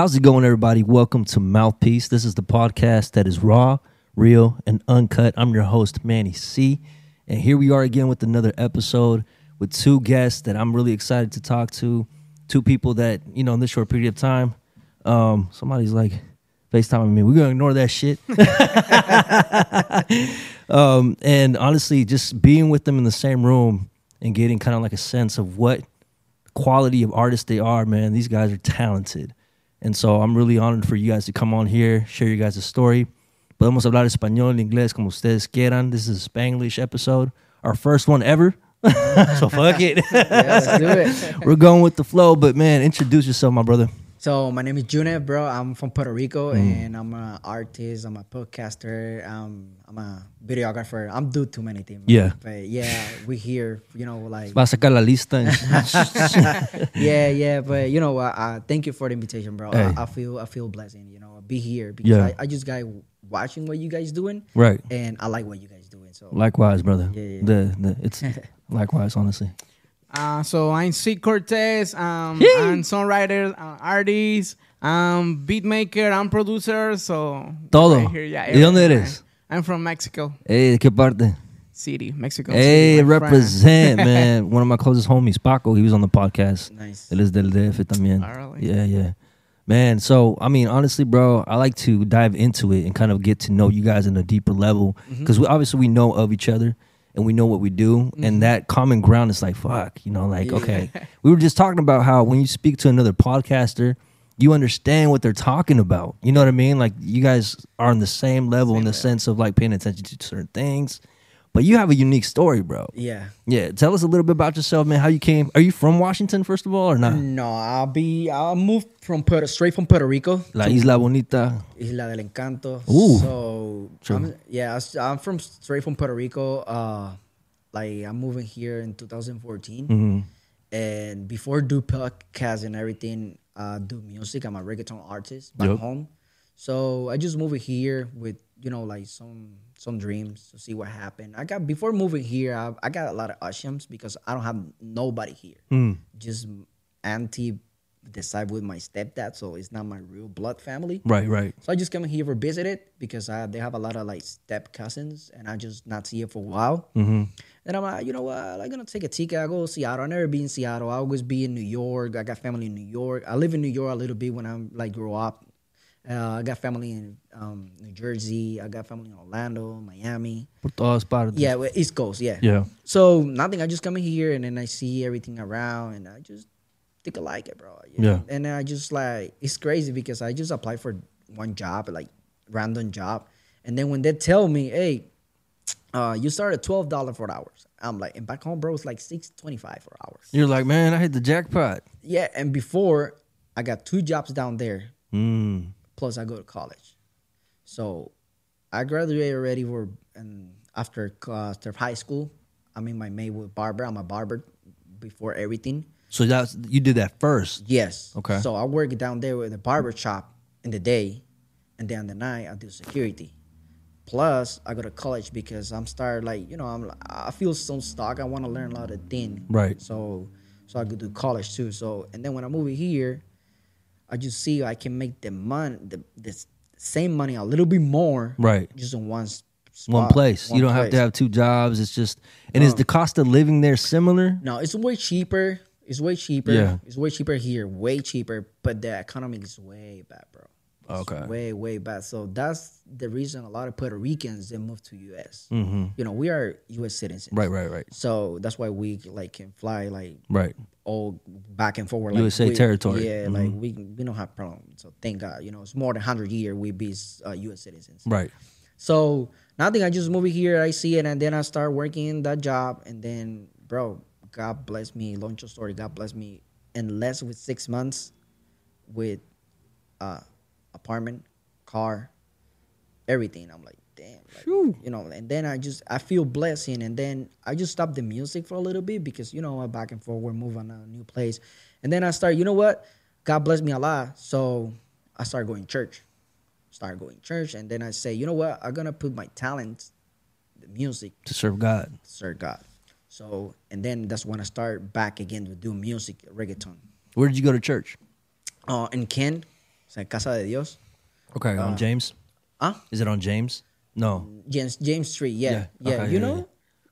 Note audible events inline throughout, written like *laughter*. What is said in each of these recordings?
How's it going, everybody? Welcome to Mouthpiece. This is the podcast that is raw, real, and uncut. I'm your host, Manny C. And here we are again with another episode with two guests that I'm really excited to talk to. Two people that, you know, in this short period of time, um, somebody's like FaceTiming me. We're going to ignore that shit. *laughs* um, and honestly, just being with them in the same room and getting kind of like a sense of what quality of artists they are, man. These guys are talented. And so I'm really honored for you guys to come on here, share your guys' a story. Podemos hablar español, inglés, como ustedes quieran. This is a Spanglish episode, our first one ever. *laughs* so fuck it. Yeah, let's do it. We're going with the flow, but man, introduce yourself, my brother. So my name is June, bro. I'm from Puerto Rico, Mm. and I'm an artist. I'm a podcaster. Um, I'm a videographer. I'm do too many things. Yeah. but yeah, we here. You know, like Va a sacar la lista. *laughs* *laughs* yeah, yeah. But you know, uh, uh, thank you for the invitation, bro. Hey. I, I feel I feel blessing. You know, be here because Yeah. I, I just got watching what you guys doing, right. and I like what you guys doing. So Likewise, brother. Yeah, yeah. The, the, it's *laughs* likewise, honestly. Uh, so I'm C. Cortez. Um, Yay. I'm songwriter, uh, artist, um, beat maker, I'm producer. So Todo. right here, yeah, ¿Y dónde everything. eres? I'm from Mexico Hey, ¿de qué parte? City, Mexico. Hey, City, represent, *laughs* man. One of my closest homies, Paco, he was on the podcast. nice. Él es del DF también. Oh, really? Yeah, yeah. Man, so I mean, honestly, bro, I like to dive into it and kind of get to know you guys in a deeper level Mm-hmm. because we obviously we know of each other and we know what we do, Mm-hmm. and that common ground is like, fuck, you know, like Yeah. okay. *laughs* we were just talking about how when you speak to another podcaster, you understand what they're talking about. You know what I mean? Like you guys are on the same level in the sense of like paying attention to certain things, but you have a unique story, bro. Yeah. Yeah, tell us a little bit about yourself, man. How you came? Are you from Washington, first of all, or not? No, I'll be. I'll move from Puerto, straight from Puerto Rico. La Isla Bonita. Isla del Encanto. Ooh. So True. I'm, yeah, I I'm from straight from Puerto Rico. Uh, like I'm moving here in 2014, Mhm. and before do podcast and everything, uh, do music. I'm a reggaeton artist back Yup. home. So I just moved here with you know like some some dreams to see what happened. I got before moving here, I, I got a lot of assumptions because I don't have nobody here. Mm. Just auntie decide with my stepdad, so it's not my real blood family. Right, right. So I just come here for visit it because uh, they have a lot of like step cousins, and I just not see it for a while. Mm-hmm. And I'm like, you know what? I'm gonna take a ticket. I go to Seattle. I never been in Seattle. I always be in New York. I got family in New York. I live in New York a little bit when I'm like grow up. Uh, I got family in um, New Jersey. I got family in Orlando, Miami. Por todas partes. Yeah, well, East Coast. Yeah. Yeah. So nothing. I just come in here and then I see everything around and I just think I like it, bro. you Yeah. know? And then I just like it's crazy because I just applied for one job, like random job, and then when they tell me, hey, uh, you start at twelve dollars for hours, I'm like, and back home, bro, it's like six twenty five for hours. You're like, man, I hit the jackpot. Yeah, and before I got two jobs down there, Mm. Plus I go to college. So I graduated already for and after uh, after high school. I'm in my May with barber. I'm a barber before everything. So that's you did that first. Yes. Okay. So I work down there with the barber shop in the day, and then the night I do security. Plus, I go to college because I'm started like you know I'm I feel so stuck. I want to learn a lot of things. Right. So so I could do college too. So and then when I move here, I just see I can make the money the the same money a little bit more. Right. Just in one s- One place. one you don't have to have two jobs. It's just and is the cost of living there similar? No, it's way cheaper. It's way cheaper. Yeah. It's way cheaper here. Way cheaper. But the economy is way bad, bro. It's Okay. Way, way bad. So that's the reason a lot of Puerto Ricans they move to US. Mm-hmm. You know, we are US citizens. Right, right, right. So that's why we like can fly like Right. all back and forward. Like USA we- territory. Yeah, Mhm. like we we don't have problem. So thank God. You know, it's more than hundred year we be uh, US citizens. Right. So nothing. I just move here. I see it, and then I start working that job, and then, bro, God bless me. Long story. God bless me. In less with six months, with uh, apartment, car, everything. I'm like, damn, like, you know. And then I just I feel blessing, and then I just stopped the music for a little bit because you know I'm back and forth. We're moving on a new place, and then I start. You know what? God bless me a lot, so I started going to church. Start going to church, and then I say, you know what? I'm gonna put my talents, the music, To serve God. serve God. So, and then that's when I start back again to do music, reggaeton. Where did you go to church? Uh, in Kent, o sea, Casa de Dios. Okay, on James. Huh? Is it on James? No, James James Street, yeah, yeah. Okay, you know?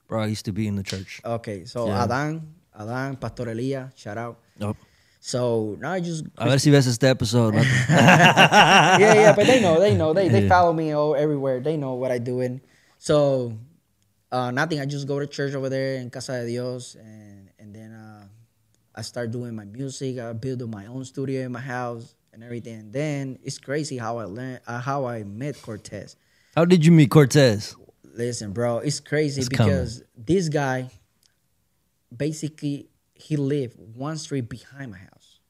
Bro, I used to be in the church. Okay, so Yeah. Adan, Adan, Pastor Elia, shout out. Nope. So now I just A ver si ves este episode. *laughs* yeah, yeah, but they know, they know, they they Yeah. follow me all everywhere. They know what I doing. So uh, nothing. I just go to church over there in Casa de Dios, and and then uh, I start doing my music. I build my own studio in my house and everything. And then it's crazy how I learned uh, how I met Cortez. How did you meet Cortez? Listen, bro, it's crazy It's coming. because this guy basically he lived one street behind my house.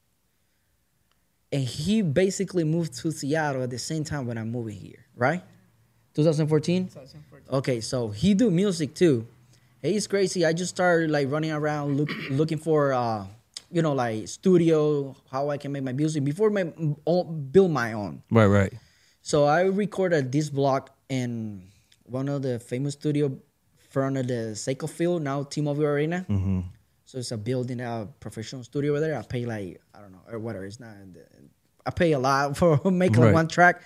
And he basically moved to Seattle at the same time when I'm moving here, right? 2014? Okay, so he do music too. And It's crazy. I just started like running around look, looking for uh you know like studio, how I can make my music before my own, build my own. Right, right. So I recorded this block in one of the famous studio front of the Safeco Field, now T-Mobile Arena. Mm-hmm. So it's a building, a professional studio over there. I pay like I don't know or whatever. It's not. I pay a lot *laughs* for making Right. one track.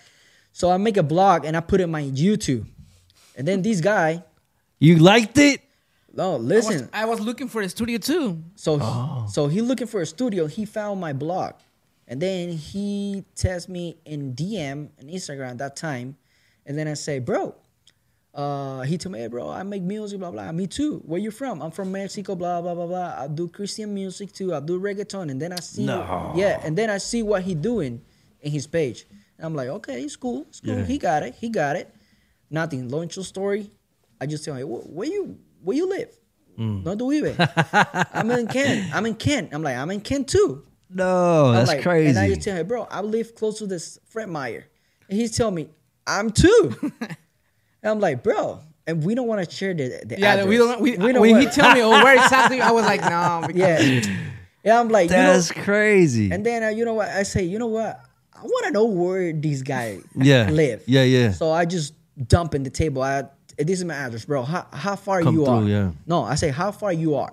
So I make a blog and I put it on my YouTube. And then this guy, You liked it? No, I was, listen. I was looking for a studio too. So Oh. so he looking for a studio. He found my blog, and then he texted me in DM and Instagram that time, and then I say, bro. Uh, he told me, hey, bro, I make music, blah blah. Me too. Where you from? I'm from Mexico, blah blah blah blah. I do Christian music too. I do reggaeton, and then I see, No. yeah, and then I see what he doing in his page. And I'm like, okay, it's cool, it's cool. Yeah. He got it, he got it. Nothing. Launch your story. I just tell him, "Wh- where you where you live? Mm. No, do vive? I'm in Kent. I'm in Kent. I'm like, I'm in Kent too. No, I'm that's like, crazy. And I just tell him, bro, I live close to this Fred Meyer. And he's telling me, I'm too. and *laughs* I'm like, bro, and we don't want to share the, the Yeah, address. we don't. We, don't when he tell me, oh, where *laughs* exactly, I was like, no. because- yeah. Yeah, I'm like, you know, that's crazy. and then uh, you know what? I say, you know what? I want to know where these guys yeah. live. Yeah, yeah. So I just dump in the table. I, this is my address, bro. How, how far Come you are? yeah. No, I say how far you are.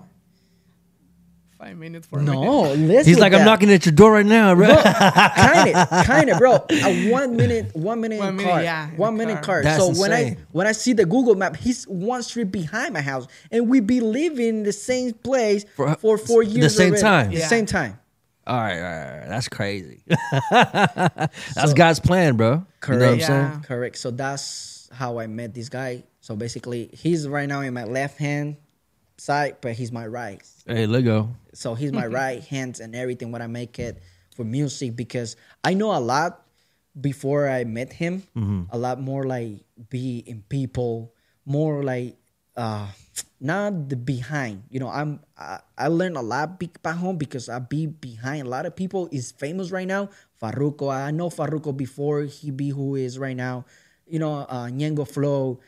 Five minutes for. No, *laughs* listen. He's like, I'm knocking at your door right now, bro. kind of, kind of, bro. A one minute, one minute, One minute, card, yeah, one minute car. card. That's so when I when I see the Google map, he's one street behind my house, and we be living in the same place For- uh, for, four the same already. time? The Yeah. same time. All right, all right, all right. That's crazy. *laughs* that's God's plan, bro. You know what I'm Correct. saying? Yeah. Correct. So that's how I met this guy. So basically, he's right now in my left hand side, but he's my right. Hey, Lego. So he's my *laughs* right hand and everything when I make it for music because I know a lot before I met him. A lot more like be in people, more like uh not the behind. You know, I'm I, I learned a lot be, back home because I be behind a lot of people is famous right now. Farruko, I know Farruko before he be who he is right now. You know, uh Ñengo Flow.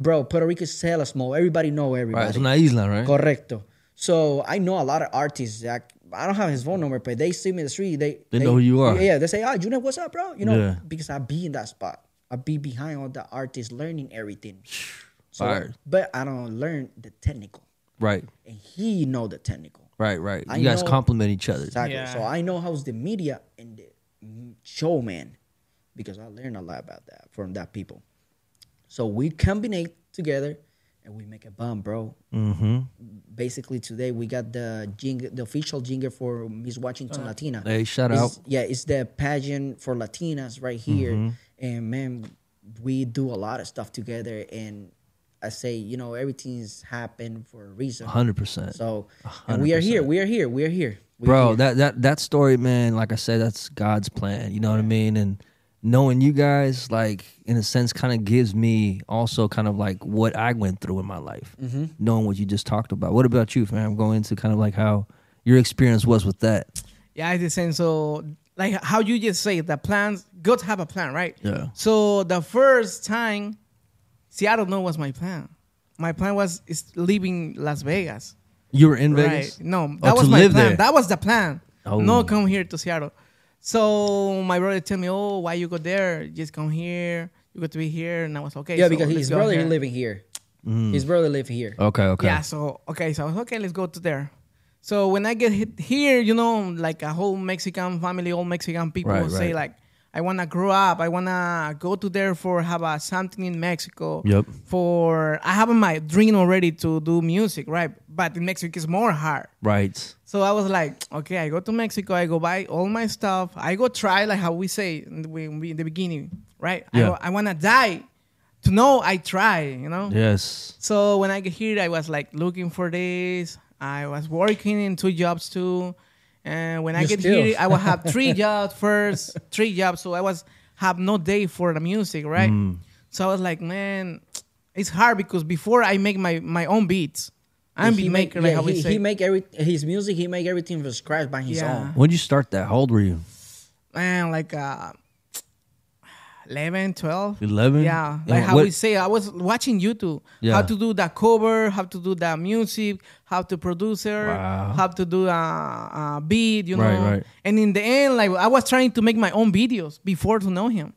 Bro, Puerto Rico is hella small. Everybody know everybody. Right, it's una isla, right? Correcto. So I know a lot of artists that I don't have his phone number, but they see me in the street. They They know who you are. Yeah, they say, "Ah, Junior, what's up, bro?" You know, Yeah. because I be in that spot. I be behind all the artists, learning everything. So, Fire. but I don't learn the technical, Right, and he know the technical. right, right. I You guys know- complement each other. Exactly. Yeah. So I know how's the media and the showman because I learned a lot about that from that people. So we combine together and we make a bomb, bro. Mm-hmm. Basically today we got the jingle, the official jingle for Miss Washington Latina. Hey, shout It's- out. Yeah, it's the pageant for Latinas right here, Mm-hmm. and man, we do a lot of stuff together. And I say, you know, everything's happened for a reason. 100%. So, and we are here. We are here. We are here. We are Bro, here. that, that, that story, man, like I said, that's God's plan. You know what I mean? And knowing you guys, like, in a sense, kind of gives me also kind of like what I went through in my life, Mm-hmm. knowing what you just talked about. What about you, fam? Going into kind of like how your experience was with that. Yeah, it's the same. So, like how you just say, the plans, God have a plan, right? Yeah. So the first time, Seattle know was my plan. My plan was is leaving Las Vegas. You were in Vegas? Right. No, Oh, that was to my plan. there. That was the plan. Oh. No, come here to Seattle. So my brother tell me, "Oh, why you go there? Just come here. You got to be here." And I was okay. yeah, so because his brother here. living here. Mm. His brother live here. Okay, okay. Yeah. So okay. So I was okay. Let's go to there. So when I get hit here, you know, like a whole Mexican family, all Mexican people Right, say right. like, I wanna grow up. I wanna go to there for have a something in Mexico. Yep. For I have my dream already to do music, right? But in Mexico it's more hard. Right. So I was like, okay, I go to Mexico, I go buy all my stuff, I go try like how we say in the, in the beginning, right? I, Yeah. go, I wanna die to know I try, you know. Yes. So when I get here, I was like looking for this. I was working in two jobs too, and when I get still. here, I will have *laughs* three jobs first, three jobs. So I was have no day for the music, right? Mm. So I was like, man, it's hard because before I make my my own beats, I'm he beat make- maker, like yeah, how we he, say. he make every his music. He make everything from scratch by his Yeah. own. When did you start that? How old were you? man, like uh, 11, 12. 11? Yeah, And like how what- we say, I was watching YouTube Yeah. how to do the cover, how to do the music, how to produce it, Wow. how to do a, a beat, you know. Right, right. And in the end, like I was trying to make my own videos before to know him.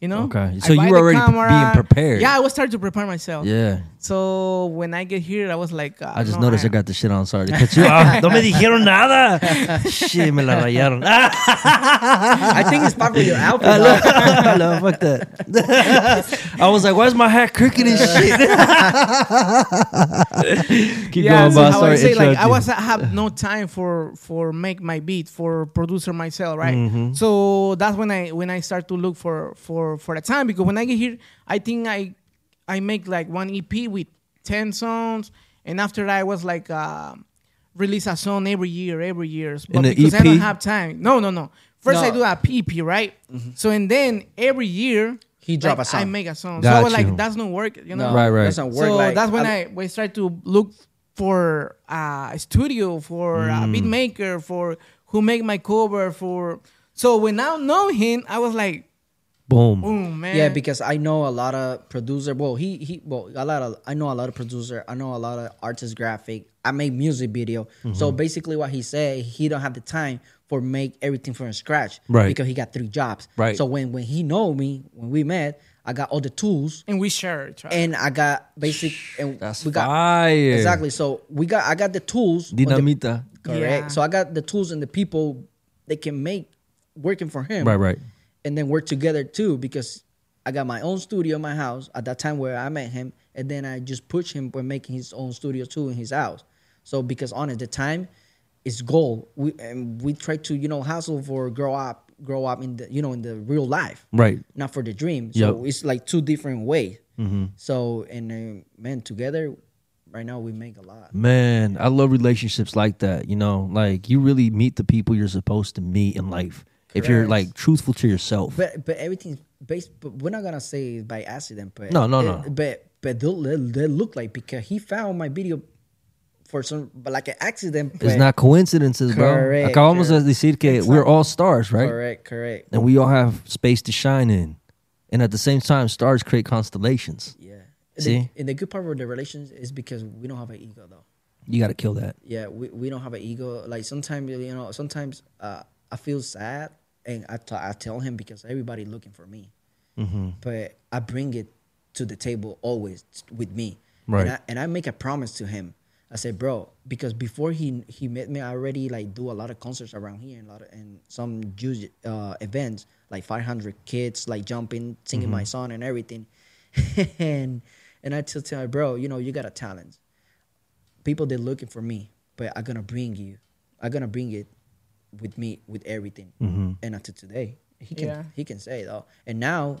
You know. Okay. So you were already pre- being prepared. Yeah, I was starting to prepare myself. Yeah. So when I get here, I was like, uh, I just no, noticed I, got the shit on. Sorry to *laughs* cut you off. No me dijeron nada. *laughs* Shit, me la rayaron. *laughs* I think it's part of your outfit. I dog. love, I love, fuck that. I was like, why is my hat crooked and shit? Keep yeah, going, so boss. how Sorry I to say like I was I have no time for for make my beat for producer myself, right? Mm-hmm. So that's when I when I start to look for for for the time because when I get here, I think I I make like one EP with ten songs, and after that I was like uh, release a song every year, every year. But In the because I don't have time. No, no, no. First I do a EP, right? So and then every year He drop like, a song. I make a song. Got so I was you. like that's not work, you know. No, Right, right. Doesn't work. So like, that's when I- I, we start to look for uh, a studio, for a beat maker, for who make my cover, for. So when I know him, I was like, Boom. boom, man. Yeah, because I know a lot of producer. Well, he he well a lot of I know a lot of producer. I know a lot of artist graphic. I make music video. So Mm-hmm. basically, what he said, he don't have the time for make everything from scratch. Right. Because he got three jobs. Right. So when when he know me, when we met, I got all the tools and we share it. Right? and I got basic and That's we got fire. exactly. So we got I got the tools. on the- Dinamita. correct. Yeah. So I got the tools and the people that can make working for him Right, right. And then work together too because I got my own studio in my house at that time where I met him, and then I just pushed him for making his own studio too in his house. So because on at the time, it's goal. We and we try to you know hustle for grow up, grow up in the you know in the real life, Right. not for the dream. So Yep. it's like two different ways. Mm-hmm. So and uh, man, together, right now we make a lot. Man, I love relationships like that. You know, like you really meet the people you're supposed to meet in life. If you're like truthful to yourself. But but everything's based. But we're not gonna say by accident. But No, no, it- no. But but they they look like because he found my video for some, but like an accident. it's not coincidences, bro. Correct, Acabamos de correct. decir que Exactly. we're all stars, right? Correct, correct. And we all have space to shine in. And at the same time, stars create constellations. Yeah. See? The, and the good part of the relations is because we don't have an ego though. You got to kill that. Yeah, we, we don't have an ego. Like sometimes you know, sometimes uh, I feel sad and I t- I tell him because everybody looking for me. Mm-hmm. but I bring it to the table always with me. Right. And I, and I make a promise to him. I said, bro, because before he he met me, I already like do a lot of concerts around here and a lot of and some Jewish uh, events like 500 kids like jumping, singing my song and everything. *laughs* and and I tell tell him, bro, you know you got a talent. People they're looking for me, but I'm gonna bring you. I'm gonna bring it with me with everything. Mm-hmm. And until today, he can Yeah. he can say though. And now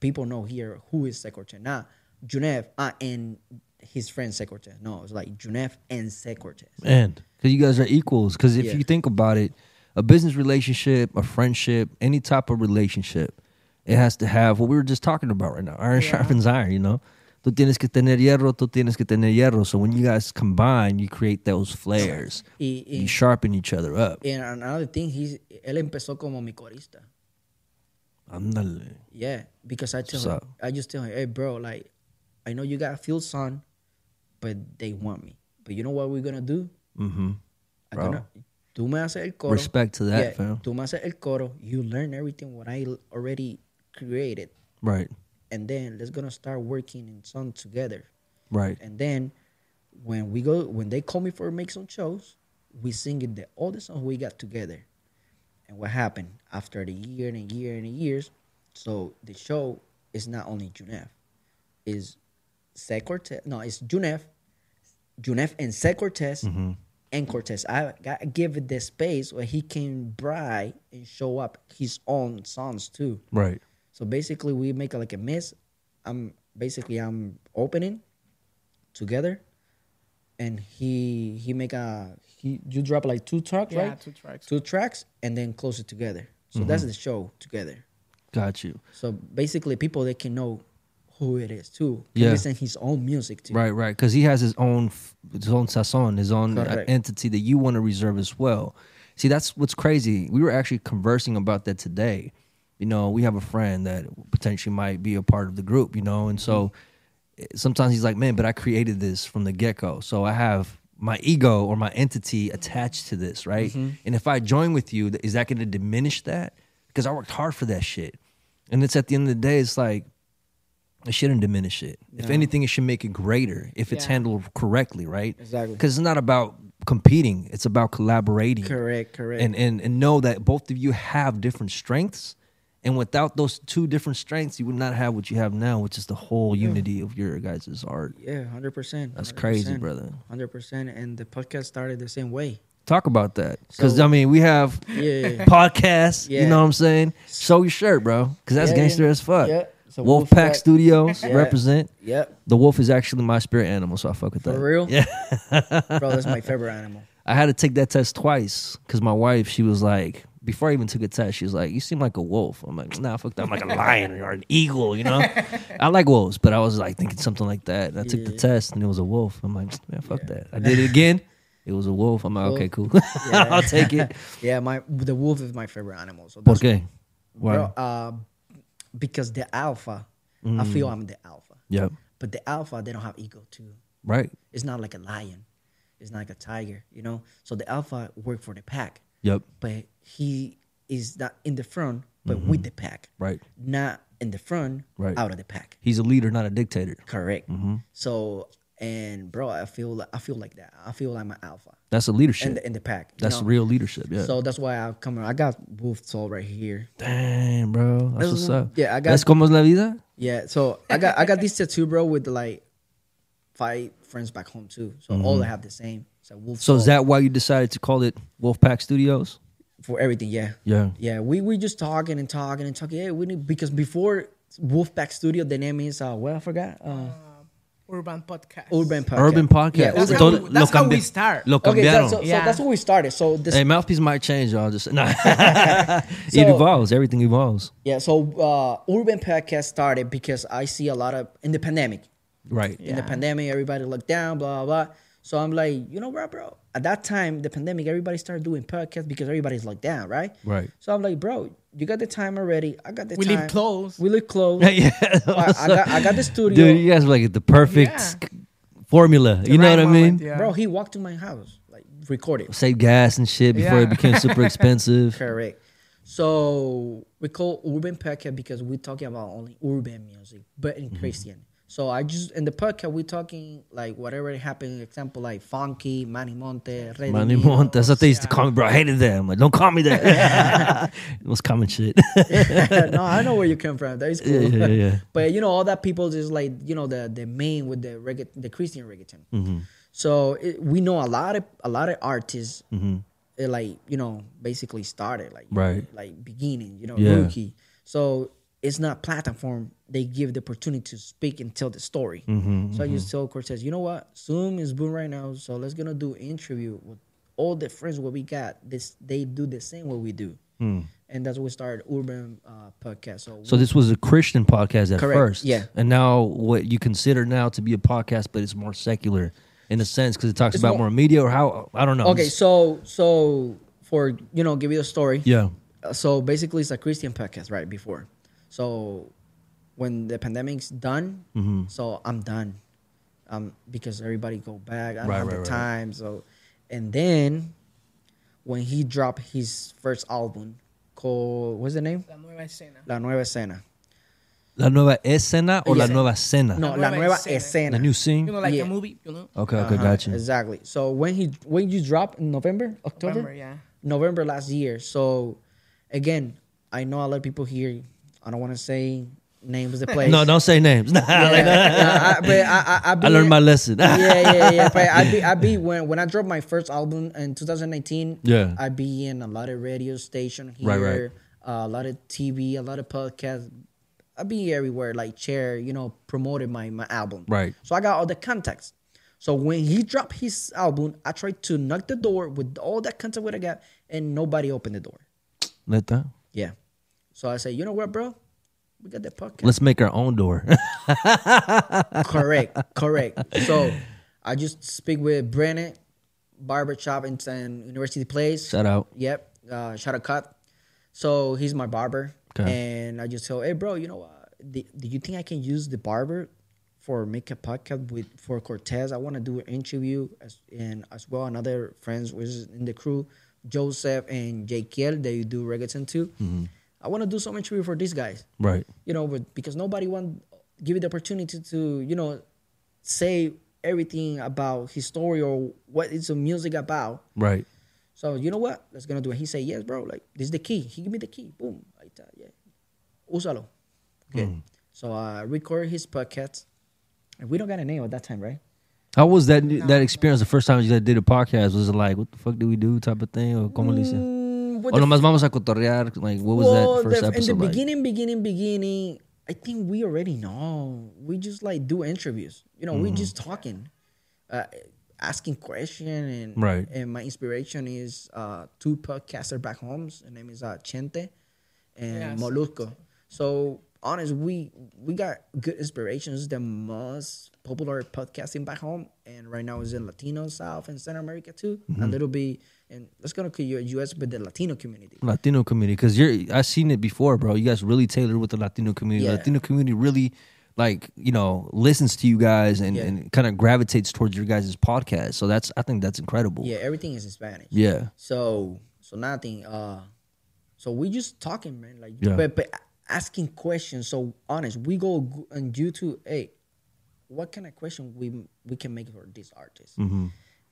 people know here who is C Cortez. Now Junef uh, and his friend C Cortez. No, it's like Junef and C Cortez. And because you guys are equals. Because if Yeah. you think about it, a business relationship, a friendship, any type of relationship, it has to have what we were just talking about right now. Iron Yeah. sharpens iron, you know? Tú tienes que tener hierro, tú tienes que tener hierro. So when you guys combine, you create those flares. Y, y, You sharpen each other up. and another thing, he's él empezó como mi corista. Ándale. Yeah, because I tell him. I just tell him, hey, bro, like, I know you got Phil son, but they want me. But you know what we're gonna do? Mm-hmm. I'm gonna, tú me haces el coro. Respect to that, yeah, fam. Tú me haces el coro. You learn everything what I already created, Right. And then let's gonna start working in song together. Right. And then when we go, when they call me for make some shows, we sing it the all the songs we got together. And what happened after the year and a year and a years? So the show is not only Junef, is C Cortez. No, it's Junef, Junef and C Cortez mm-hmm. and Cortez. I got give it the space where he can bride and show up his own songs too. Right. So basically, we make like a mix. I'm basically I'm opening together, and he he make a he you drop like two tracks, Yeah, right? two tracks. Two tracks, and then close it together. So that's mm-hmm. the show together. Got you. So basically, people they can know who it is too. Can Yeah. listen his own music too. Right, right. Because he has his own, his own sazon, his own Correct. entity that you want to reserve as well. See, that's what's crazy. We were actually conversing about that today. You know, we have a friend that potentially might be a part of the group. You know, and so eh, sometimes he's like, "Man, but I created this from the get go, so I have." My ego or my entity attached to this, right? And if I join with you, is that going to diminish that? Because I worked hard for that shit, and it's at the end of the day, it's like it shouldn't diminish it. If anything, it should make it greater if it's Yeah. handled correctly, right? Exactly. Because it's not about competing; it's about collaborating. Correct. Correct. And and and know that both of you have different strengths, and without those two different strengths, you would not have what you have now, which is the whole unity of your guys' art. yeah, hundred percent. That's crazy, brother. Hundred percent. And the podcast started the same way. Talk about that, because So- I mean, we have *laughs* Yeah. podcasts. You know what I'm saying? Show your shirt, bro, because that's Yeah, gangster yeah. as fuck. Yeah. So Wolfpack Studios *laughs* Yeah. represent. Yep. The wolf is actually my spirit animal, so I fuck with For that. For real? Yeah. Bro, that's my *laughs* favorite animal. I had to take that test twice because my wife, she was like, before I even took a test, she was like, "You seem like a wolf." I'm like, "Nah, fuck that. I'm like a lion or an eagle." You know, *laughs* I like wolves, but I was like thinking something like that. And I took the test and it was a wolf. I'm like, "Man, fuck that." I did it again. It was a wolf. I'm like, Wolf. "Okay, cool. *laughs* Yeah. I'll take it." *laughs* Yeah, my the wolf is my favorite animal. So ¿Por that's qué? Why? Uh, because the alpha, I Mm. feel I'm the alpha. Yep. But the alpha, they don't have ego too. Right. It's not like a lion. It's not like a tiger, you know. So the alpha work for the pack, Yep. but he is not in the front, but with the pack, Right. not in the front, Mm-hmm. Right. out of the pack. He's a leader, not a dictator. Correct. Mm-hmm. So and bro, I feel like, I feel like that. I feel like I'm alpha That's a leadership. in the in the pack. That's know? real leadership. Yeah. So that's why I come. I got wolf soul right here. Damn, bro. That's That's- what's up. yeah, I got- That's como es la vida. Yeah, so I got I got this tattoo, bro, with like five friends back home too. So all I have the same. So wolf. Mm-hmm. So is that why you decided to call it Wolfpack Studios? For everything? Yeah, Yeah. yeah. We we just talking and talking and talking. Yeah, we need because before Wolfpack Studio, the name is uh, well, I forgot. Uh, Urban podcast. Urban Podcast. Urban Podcast. Yeah, That's Urban- how we- that's lo how we start. Lo Okay, so, cambiaron. so, so Yeah. that's where we started. So this, hey, mouthpiece might change, y'all. Just *laughs* nah. *laughs* it evolves. Everything evolves. yeah. So uh, Urban Podcast started because I see a lot of in the pandemic. Right. in the pandemic, everybody locked down, blah, blah, blah. So I'm like, you know what, bro? At that time, the pandemic, everybody started doing podcasts because everybody's locked down, right? Right. So I'm like, bro, you got the time already. I got the We time. live close. We live close. *laughs* yeah. I, I got, I got the studio. Dude, you guys were like the perfect Yeah. formula. The you know right what I mean? yeah. Bro, he walked to my house, like, recorded. Save gas and shit before Yeah. it became super *laughs* expensive. Correct. So we call urban podcast because we're talking about only urban music, but in Mm-hmm. Christian. So I just in the podcast we're talking like whatever happened. Example like Funky, Manny Monte. Manny Monte. That's what they used to call me, bro. I hated them. Like, don't call me that. *laughs* *laughs* it was common shit. *laughs* no, I know where you come from. That is cool. yeah, yeah, yeah. but you know, all that people just like you know the the main with the regga- the Christian reggaeton. Mm-hmm. So it, we know a lot of a lot of artists. Mm-hmm. eh, like you know, basically started like Right. like beginning. You know, Yeah. rookie. So it's not platform. They give the opportunity to speak and tell the story. Mm-hmm, So I just tell Cortez, you know what? Zoom is boom right now. So let's gonna do interview with all the friends what we got. This they do the same what we do. And that's what we started Urban uh, Podcast. So. So this was a Christian podcast at Correct, first. yeah. And now what you consider now to be a podcast, but it's more secular in a sense because it talks It's about more, more- media or how I don't know. okay, so so for you know, give you a story. yeah. Uh, So basically, it's a Christian podcast, right? Before, so when the pandemic's done, Mm-hmm. so I'm done, um, because everybody go back. I don't Right, have right, the right. time. So, and then when he dropped his first album called what's the name? La nueva escena. La Nueva Escena. La nueva escena or la nueva cena? No, La La Nueva Nueva Escena. Escena. The new scene. You know, like Yeah. a movie. You know. Okay, okay, Uh-huh, got you. Exactly. So when he when you drop in November, October, November, yeah. November last year. So again, I know a lot of people here. I don't want to say names of the *laughs* place. No, don't say names. *laughs* Nah, Yeah, like, *laughs* yeah, I, but I, I, I, be, I learned my lesson. yeah, yeah, yeah. But I be, I be when when I dropped my first album in 2019. Yeah. I be in a lot of radio station here, Right, right. Uh, a lot of TV, a lot of podcasts. I be everywhere, like chair, you know, promoted my my album. Right. So I got all the contacts. So when he dropped his album, I tried to knock the door with all that contact what I got, and nobody opened the door. Let that. So I said, you know what, bro? We got that podcast. Let's make our own door. *laughs* correct, correct. So I just speak with Brennan, barbershop in San University Place. Shout out. Yep. Uh, shout out cut. So he's my barber. Okay. And I just tell, hey bro, you know what? Do, do you think I can use the barber for make a podcast with for Cortez? I want to do an interview as and as well another friends was in the crew, Joseph and Jakiel, they do reggaeton too. Mm-hmm. I want to do some interview for these guys Right. you know, but because nobody want give you the opportunity to, you know, say everything about his story or what is the music about. Right. So you know what? Let's gonna do it. He said, Yes, bro, like this is the key. He give me the key. Boom. Like that, yeah. Úsalo. Okay. Mm. So I record his podcast. And we don't got a name at that time, right? How was that that experience the first time you did a podcast? Was it like, what the fuck do we do type of thing? Or como le dice? Mm, what O the nomás vamos a cotorrear? Like, what was well, that first the, episode in the like? beginning, beginning, beginning, I think we already know. We just like do interviews. You know, we Mm-hmm. just talking, uh, asking question, and Right. And my inspiration is uh, two podcaster back homes. The name is uh, Chente and Yes. Molusco. So honest, we we got good inspirations. The most popular podcasting back home, and right now is in Latino, South, and Central America too. Mm-hmm. A little bit, and let's go to U.S. but the Latino community. Latino community because you're I've seen it before, bro. You guys really tailored with the Latino community. Yeah. Latino community really like you know listens to you guys and, Yeah. and kind of gravitates towards your guys' podcast. So that's I think that's incredible. Yeah, everything is in Spanish. Yeah. So so nothing. Uh, so we just talking, man. Like, Yeah. but but asking questions. So honest, we go g- on YouTube. Hey, what kind of question we we can make for this artist? Mm-hmm.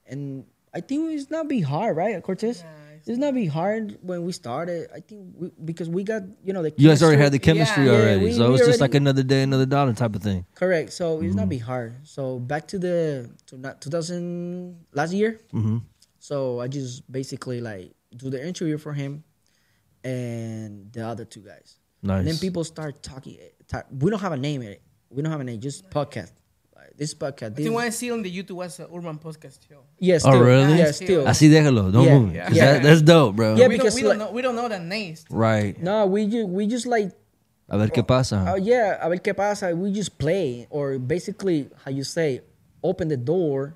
And I think it's not be hard, right, Cortez? Nah, it's, not be hard when we started. I think we, because we got you know the You guys already had the chemistry- chemistry Yeah, already, we- so we it's just like another day, another dollar type of thing. correct. So it's Mm-hmm. not be hard. So back to the to not 2000 last year. Mm-hmm. So I just basically like do the interview for him and the other two guys. Nice. And then people start talking. Talk, we don't have a name in it. We don't have a name. Just podcast. This podcast. I This, think what I see on the YouTube was uh, Urban Podcast Show. yeah, Oh, still, really? Yeah, still. Así déjalo, don't Yeah. move it. 'Cause Yeah. that- that's dope, bro. Yeah, we because don't, we, like- don't know, we don't know the names. Right. No, we just we just like A ver qué pasa. oh yeah, a ver qué pasa. We just play or basically how you say open the door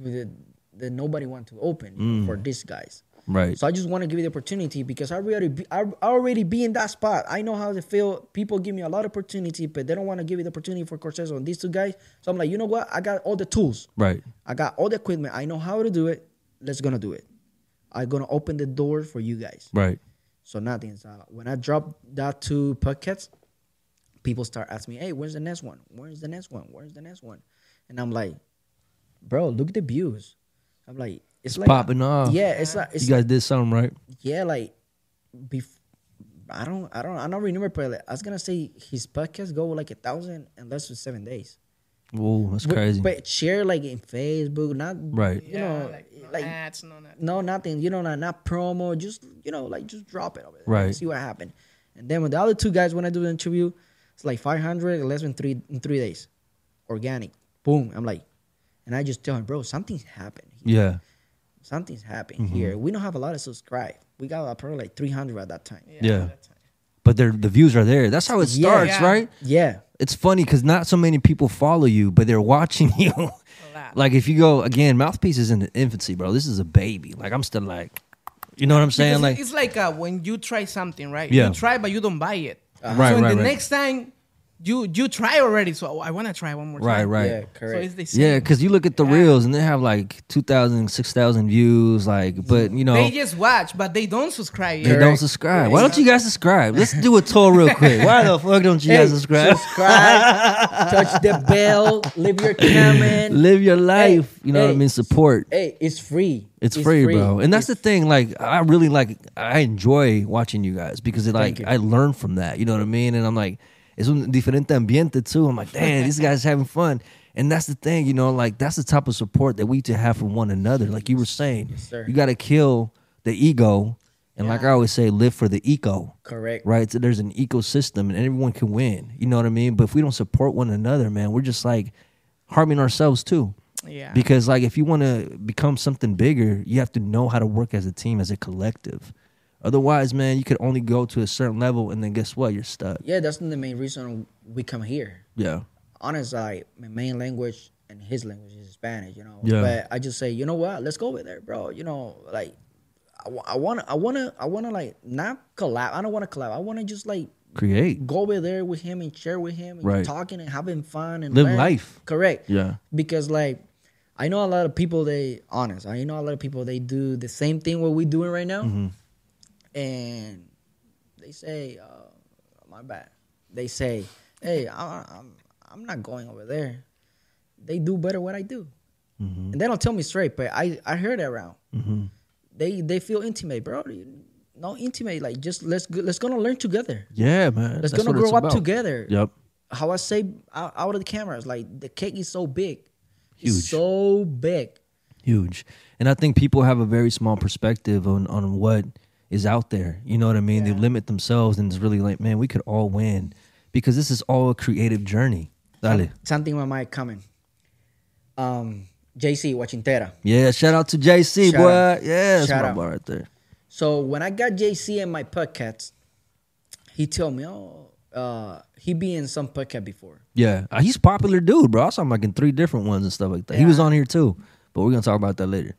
with the, that nobody want to open you know, for these guys. Right. So I just want to give you the opportunity because I already be, I already be in that spot. I know how to feel. People give me a lot of opportunity, but they don't want to give you the opportunity for Cortez on these two guys. So I'm like, you know what? I got all the tools. right. I got all the equipment. I know how to do it. Let's gonna do it. I'm gonna open the door for you guys. Right. So nothing. So when I drop that two podcasts, people start asking me, "Hey, where's the next one? Where's the next one? Where's the next one?" And I'm like, "Bro, look at the views." I'm like, "It's, like popping off. Yeah, it's like it's You guys did something right. yeah, like bef- I don't, I don't, I don't remember, but like, I was gonna say his podcast go like a thousand in less than seven days. Whoa, that's But- crazy. But share like in Facebook, not Right. You know, like, like ads, no, not. no nothing. You know, not, not promo. Just you know, like just drop it over there. Right. See what happened. And then with the other two guys, when I do the interview, it's like 500 less than three in three days, organic. Boom. I'm like, and I just tell him, bro, something's happened. yeah. Something's happened Mm-hmm. here. We don't have a lot of subscribe. We got uh, probably like 300 at that time. Yeah. at that time. But they're, the views are there. That's how it Yeah. starts, Yeah. right? Yeah. It's funny because not so many people follow you, but they're watching *laughs* you. Like if you go again, mouthpiece is in the infancy, bro. This is a baby. Like I'm still like, you know what I'm saying? Because Like it's like uh, when you try something, right? Yeah. You try, but you don't buy it. Right, so right, the right. next time you you try already, so I want to try one more Right, time. right. Yeah, So correct. it's the same. Yeah, because you look at the Yeah. reels and they have like 2,000, 6,000 views. Like, but you know, they they, just watch, but they don't subscribe. yet. don't subscribe. Why don't you guys subscribe? Let's do a tour real quick. Why the fuck don't you guys subscribe? subscribe, touch the *laughs* bell, leave your comment. Live your life. you know what I mean? Support. Hey, it's free. It's, free, bro. And that's the thing. Like, I really like. I enjoy watching you guys because it like. I learn from that. You know what I mean? And I'm like, it's un diferente ambiente too. I'm like, damn, these guys having fun. And that's the thing, you know, like that's the type of support that we need to have from one another. Like you were saying, sir. you got to kill the ego, and like I always say, live for the eco. correct. Right? So there's an ecosystem, and everyone can win. You know what I mean? But if we don't support one another, man, we're just like harming ourselves too. Yeah. Because like if you want to become something bigger, you have to know how to work as a team, as a collective. Otherwise, man, you could only go to a certain level, and then guess what? You're stuck. Yeah, that's the main reason we come here. Yeah. Honestly, like, my main language and his language is Spanish, you know. Yeah. But I just say, you know what? Let's go over there, bro. You know, like, I want to, I want to, I want to, like, not collab. I don't want to collab. I want to just like Create. go over there with him and share with him, and Right. talking and having fun and Live learn. life. Correct. Yeah. because like I know a lot of people they honest. I know a lot of people they do the same thing what we doing right now, Mm-hmm. And they say, uh, "My bad." They say, "Hey, I, I'm I'm not going over there." They do better what I do, Mm-hmm. and they don't tell me straight. But I I heard that around. They they feel intimate, bro. No intimate. Like just let's go, let's gonna learn together. Yeah, man. Let's That's gonna grow up about. together Yep. how I say out, out of the cameras, like the cake is so big, Huge. It's so big. Huge. And I think people have a very small perspective on, on what is out there. You know what I mean? They limit themselves and it's really like, man, we could all win. Because this is all a creative journey. Dale. Something on my coming. Um, JC Wachintera. Yeah, shout out to JC, Shout boy. out. Yeah, that's Shout my out. bar right there. So when I got JC in my podcast, he told me, oh, uh, he be in some podcast before. Yeah, uh, he's a popular dude, bro. I saw him like in three different ones and stuff like that. He was on here too, but we're gonna talk about that later.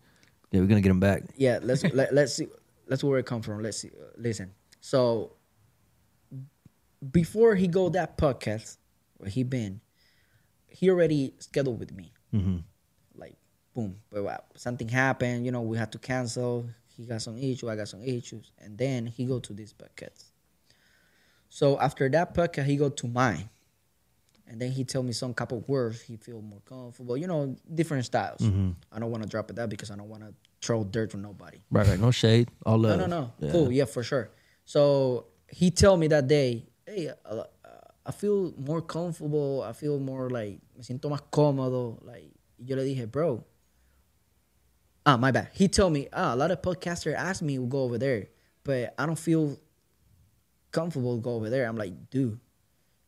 Yeah, we're gonna get him back. Yeah, let's *laughs* let, let's see let's where it come from. Let's see. Listen. So before he go that podcast where he been, he already scheduled with me. hmm like boom but wow, something happened you know we had to cancel he got some issue i got some issues and then he go to this podcast so after that podcast he go to mine and then he tell me some couple words he feel more comfortable you know different styles Mm-hmm. i don't want to drop it that because i don't want to throw dirt on nobody Right, right. No shade. All love. no, no, no. Yeah. Cool, yeah, for sure. So he tell me that day, hey, uh, I feel more comfortable. I feel more like me siento más cómodo. Like yo le dije, bro. Ah, my bad. He told me, ah, a lot of podcasters ask me to go over there, but I don't feel comfortable to go over there. I'm like, dude,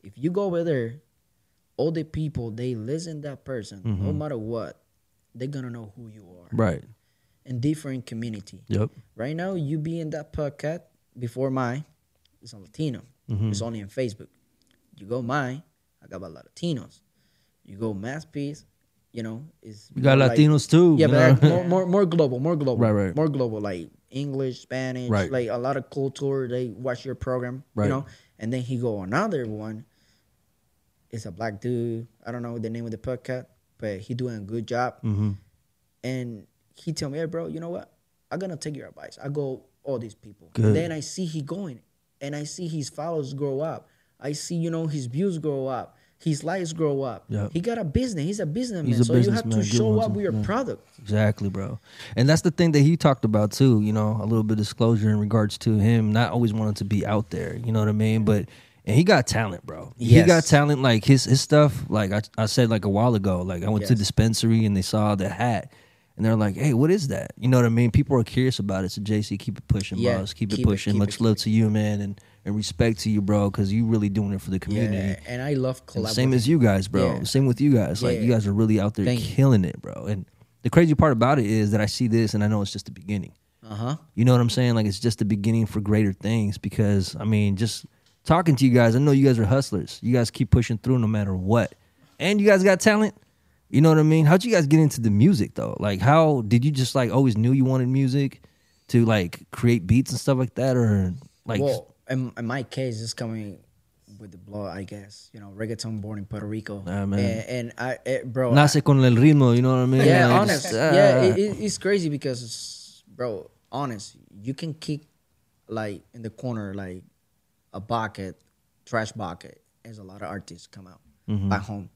if you go over there, all the people they listen to that person, no matter what, they're gonna know who you are. Right. In different community. Yep. Right now, you be in that podcast before mine. It's on Latino. Mm-hmm. It's only in Facebook. You go mine, I got a lot of Latinos. You go Mouthpiece, you know, is We got more like- Latinos too. yeah, but like more, more more global, more global, Right, right. more global, like English, Spanish, Right. like a lot of culture. They watch your program, Right. you know, and then he go another one. It's a black dude. I don't know the name of the podcast, but he doing a good job Mhm. and he tell me, "Hey, bro, you know what? I'm gonna take your advice. I go all these people, and then I see he going, and I see his followers grow up. I see, you know, his views grow up, his likes grow up. Yeah. He got a business. He's a businessman, He's a so you have to businessman. Good show up with your yeah. product. Exactly, bro. And that's the thing that he talked about too, you know, a little bit of disclosure in regards to him not always wanting to be out there, you know what I mean? But and he got talent, bro. He got talent like his his stuff, like I, I said like a while ago, like I went to Yes. dispensary and they saw the hat and they're like, "Hey, what is that?" You know what I mean? People are curious about it. So JC, keep it pushing, Yeah, boss. Keep, it keep it, pushing. keep Much it, love to you, man, and and respect to you, bro, because you really doing it for the community. Yeah, and I love collaborating. same as you guys, bro. Yeah. Same with you guys. Like you guys are really out there Thank you. killing it, bro. And the crazy part about it is that I see this and I know it's just the beginning. Uh huh. You know what I'm saying? Like it's just the beginning for greater things because I mean, just talking to you guys, I know you guys are hustlers. You guys keep pushing through no matter what. And you guys got talent. You know what I mean? How'd you guys get into the music though? Like how did you just like always knew you wanted music to like create beats and stuff like that or like well, in, in my case, it's coming with the blood, I guess. You know, reggaeton born in Puerto Rico. Ah. And, and I, eh, bro, Nace con el ritmo, you know what I mean? yeah, Like, honest. just, yeah, ah. it, it, it's crazy because, bro, honest, you can kick like in the corner like a bucket, trash bucket, as a lot of artists come out Mm-hmm. back home.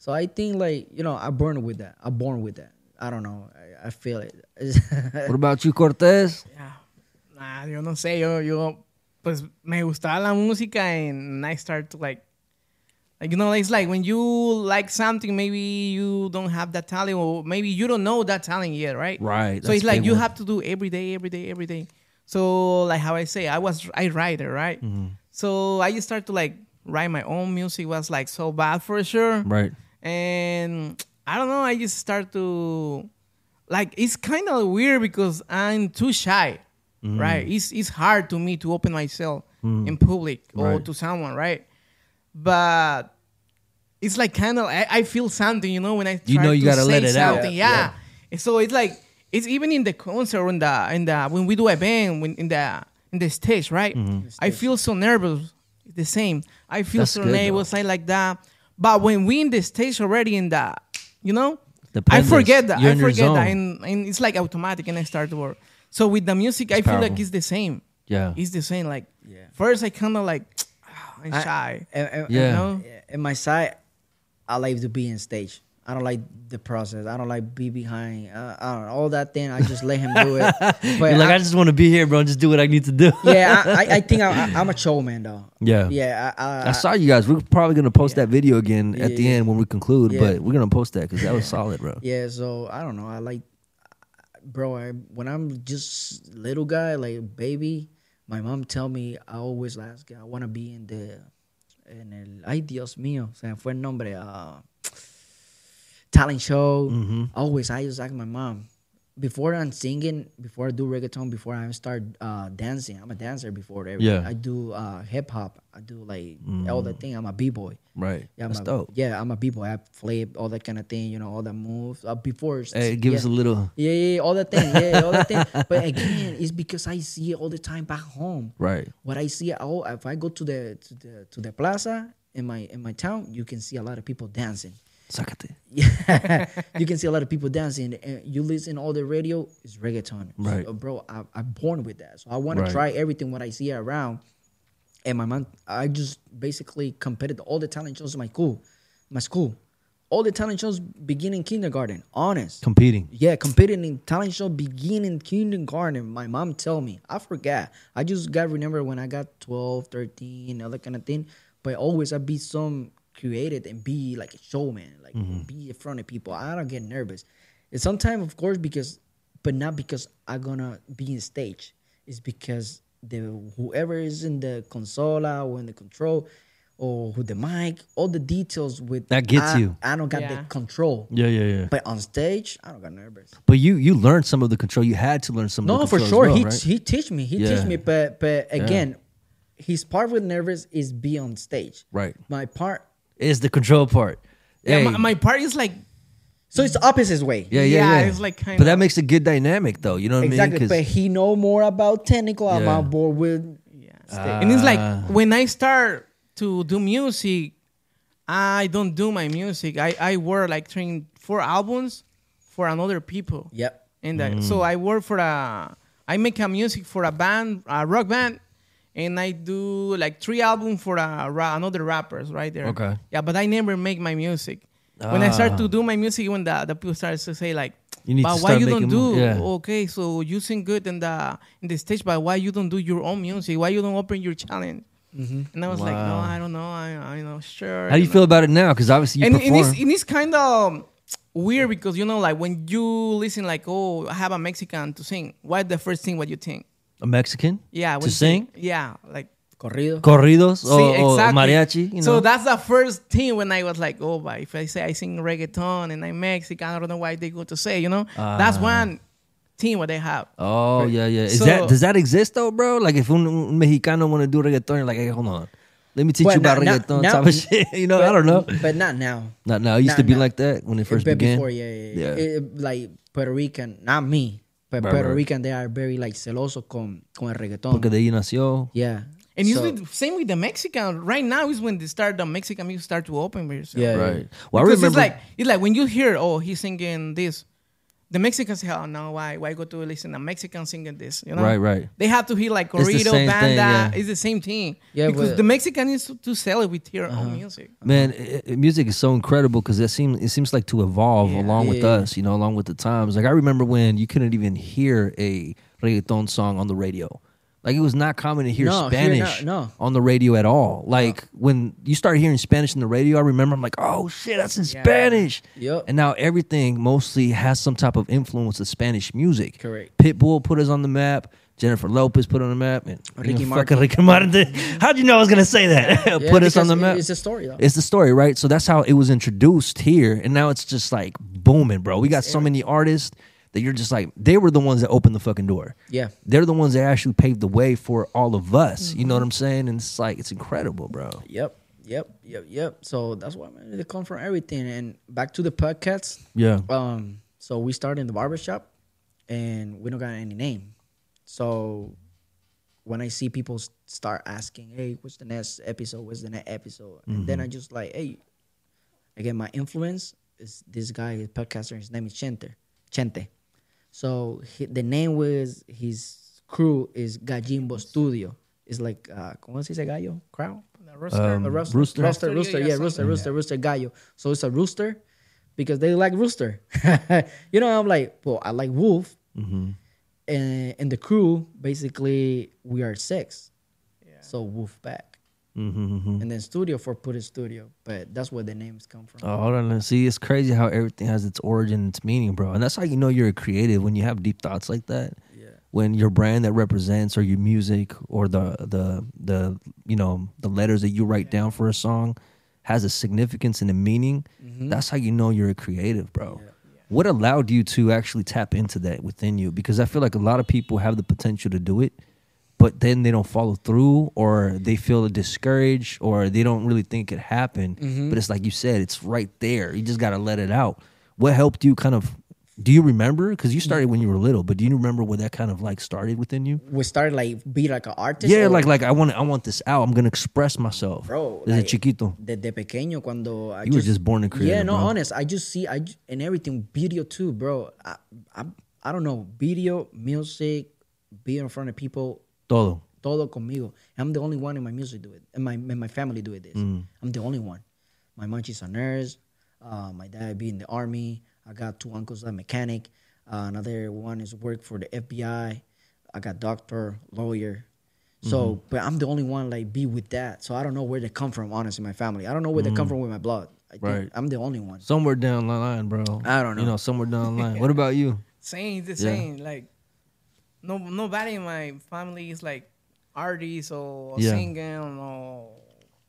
So I think like you know, I born with that. I'm born with that. I don't know. I, I feel it. *laughs* What about you, Cortez? Yeah. Nah, yo no sé, yo, yo, pues me gustaba la música and I start to like, like, you know, it's like when you like something, maybe you don't have that talent or maybe you don't know that talent yet, right? Right, So it's like you one. have to do every day, every day, every day. So like how I say, I was, I write it, right? Mm-hmm. So I just start to like write my own music was like so bad for sure Right. And I don't know. I just start to like it's kind of weird because I'm too shy, Mm-hmm. right? It's it's hard to me to open myself in public or Mm. Right. to someone, right? But it's like kind of I, I feel something, you know, when I You know you to gotta say let it out. something. Yeah, Yeah. So it's like it's even in the concert in the in the when we do a band when in the in the stage, right? I feel so nervous. The same. I feel Mm-hmm. That's so good, nervous. I like that. But when we in the stage already in the, you know, The I forget that. You're I forget that, and, and it's like automatic, and I start to work. So with the music, I feel like it's the same. Yeah. It's the same. Like Yeah. first, I kind of like *sighs* I'm I- shy. and- and- Yeah. You know? in my side, I like to be in stage. I don't like the process. I don't like be behind. Uh, I don't know all that thing. I just let him do it. *laughs* But You're like, I, just want to be here, bro. Just do what I need to do. *laughs* yeah, I, I, I think I, *laughs* I, I'm a showman though. Yeah. yeah. I, I, I saw you guys. We're probably gonna post that video again at the Yeah. end when we conclude, Yeah. but we're gonna post that because that was solid, bro. Yeah, so I don't know. I like, bro. I, when I'm just little guy, like baby, my mom tell me I always ask. I want to be in the, in el. Ay Dios mío, se me fue el nombre. Uh, talent show. Mm-hmm. Always, I just ask my mom. Before I'm singing, before I do reggaeton, before I start uh, dancing, I'm a dancer before everything. Yeah. I do uh, hip hop. I do like all the thing. I'm a b boy. Right. Yeah, I'm a, dope. Yeah, I'm a b boy. I flip all that kind of thing. You know, all the moves. Uh, before, Hey, give yeah. us a little. Yeah, yeah, yeah, all that thing. Yeah, all that thing. *laughs* But again, it's because I see it all the time back home. Right. What I see, oh, if I go to the to the to the plaza in my in my town, you can see a lot of people dancing. Sácate. Yeah, *laughs* you can see a lot of people dancing. And you listen all the radio, is reggaeton. Right. So, bro, I, I'm born with that, so I want Right. to try everything what I see around. And my mom, I just basically competed all the talent shows in my school, my school. All the talent shows begin in kindergarten. Honest. Competing. Yeah, competing in talent show beginning kindergarten. My mom tell me. I forgot. I just got remember when I got 12, 13, all that kind of thing. But always I be some creative and be like a showman, like mm-hmm. be in front of people. I don't get nervous. And sometimes, of course, because, but not because I'm gonna be in stage. It's because the whoever is in the consola or in the control or with the mic, all the details with That gets I- you. I don't got Yeah. the control. Yeah, yeah, yeah. But on stage, I don't got nervous. But you you learned some of the control. You had to learn some. No, of the for control sure. as well, he right? he teach me. He Yeah. teach me. But but again, his part with nervous is be on stage. Right. My part. Is the control part. Yeah, Hey, my, my part is like So it's the opposite way. yeah, yeah, yeah, yeah. it's like kind but that makes a good dynamic, though. You know what exactly. I mean? But he know more about technical. I'm Yeah. on board with. Yeah. and it's like Ah. when I start to do music, I don't do my music. I, I work like train four albums for another people. Yep. And that, Mm. so I work for a, I make a music for a band, a rock band, and I do like three albums for a, ra- another rappers right there. Okay. Yeah, but I never make my music. When I start Ah. to do my music, when the, the people start to say like, You need but to why you don't do? yeah. Okay, so you sing good in the in the stage, but why you don't do your own music? Why you don't open your challenge? And I was like, no, I don't know. I, I know, sure. how do you know. feel about it now? Because obviously you and, and perform. it's, and it's kind of weird because you know, like when you listen, like, oh, I have a Mexican to sing. What the first thing what you think? A Mexican Yeah, when to you sing Yeah, like Corrido. corridos or, See, or mariachi. You know? So that's the first thing when I was like, oh, but if I say I sing reggaeton and I'm Mexican, I don't know why they go to say, you know? That's Ah. one thing what they have. Oh yeah, yeah. Is So- that does that exist though, bro? Like if un, un mexicano want to do reggaeton, you're like, hey, hold on, let me teach you about not- not- reggaeton now- type of shit. *laughs* You know, I don't know. But not now. Not now. It used Not to be now. like that when it first but began. before, yeah, yeah, yeah. Yeah. It- like Puerto Rican, not me, but Right, Puerto right. Rican, they are very like celoso con con el reggaeton. Porque de ahí nació. yeah. And So- usually same with the Mexican. Right now is when they start the Mexican music start to open very soon. Yeah. Right. Well, I because remember. it's like it's like when you hear oh he's singing this, the Mexicans say oh no why why go to listen to Mexican singing this you know Right, right. they have to hear like corrido banda thing, yeah. it's the same thing Yeah, because but- the Mexican is to, to sell it with their Uh-huh. own music Man, i i- music is so incredible because it seems it seems like to evolve Yeah. along with us, you know, along with the times. Like I remember when you couldn't even hear a reggaeton song on the radio. Like it was not common to hear No, here Spanish no- no. on the radio at all. Like when you started hearing Spanish in the radio, I remember I'm like, oh shit, that's in Yeah. Spanish. Yup. And now everything mostly has some type of influence of Spanish music. Correct. Pitbull put us on the map. Jennifer Lopez put on the map, and Ricky Martin. Ricky Martin. Mm-hmm. How'd you know I was gonna say that? Yeah, *laughs* put us on the map. It's a story though. It's the story, right? So that's how it was introduced here, and now it's just like booming, bro. We got so many artists that you're just like they were the ones that opened the fucking door. Yeah. They're the ones that actually paved the way for all of us. You know Mm-hmm. what I'm saying? And it's like it's incredible, bro. Yep. Yep. Yep. Yep. So that's why man, they come from everything. And back to the podcast. Yeah. Um. So we started in the barbershop, and we don't got any name. So when I see people start asking, "Hey, what's the next episode? What's the next episode?" and then I just like, "Hey," again, my influence is this guy, his podcaster. His name is Chente. Chente. So he, the name was his crew is Gallimbo Studio. It's like, uh, ¿cómo se dice gallo? Crow? Rooster. Um, A rooster, Rooster. rooster, rooster, Yeah, yeah, rooster, something. rooster, rooster, gallo. So it's a rooster because they like rooster. *laughs* you know, I'm like, well, I like wolf, Mm-hmm. and and the crew basically we are six. Yeah. So wolf pack, Mm-hmm. and then studio for put a studio, but that's where the names come from. Oh, hold on. See, it's crazy how everything has its origin, its meaning, bro. And that's how you know you're a creative when you have deep thoughts like that. Yeah. When your brand that represents, or your music, or the the the you know the letters that you write down for a song, has a significance and a meaning. That's how you know you're a creative, bro. What allowed you to actually tap into that within you? Because I feel like a lot of people have the potential to do it, but then they don't follow through, or they feel discouraged, or they don't really think it happened. Mm-hmm. But it's like you said, it's right there. You just got to let it out. What helped you kind of? Do you remember? Because you started when you were little, but do you remember where that kind of like started within you? We started like be like an artist. Yeah, like like I want I want this out. I'm gonna express myself, Bro, Desde like, chiquito. Desde pequeño, cuando I You were just born a creative, Yeah, no, bro. honest. I just see I and everything video too, bro. I, I I don't know video, music, being in front of people, Todo. todo conmigo. I'm the only one in my music do it, and my in my family do it this. Mm. I'm the only one. My mom she's a nurse. Uh, my dad be in the army. I got two uncles that mechanic. Uh, another one is work for the FBI. I got doctor, lawyer. So, Mm-hmm. but I'm the only one like be with that. So I don't know where they come from. Honestly, my family. I don't know where they come from with my blood. I think Mm. Right. I'm the only one. Somewhere down the line, bro. I don't know. You know. know, somewhere down the line. *laughs* What about you? Same, the Yeah. same. Like no nobody in my family is like artist or Yeah. singing or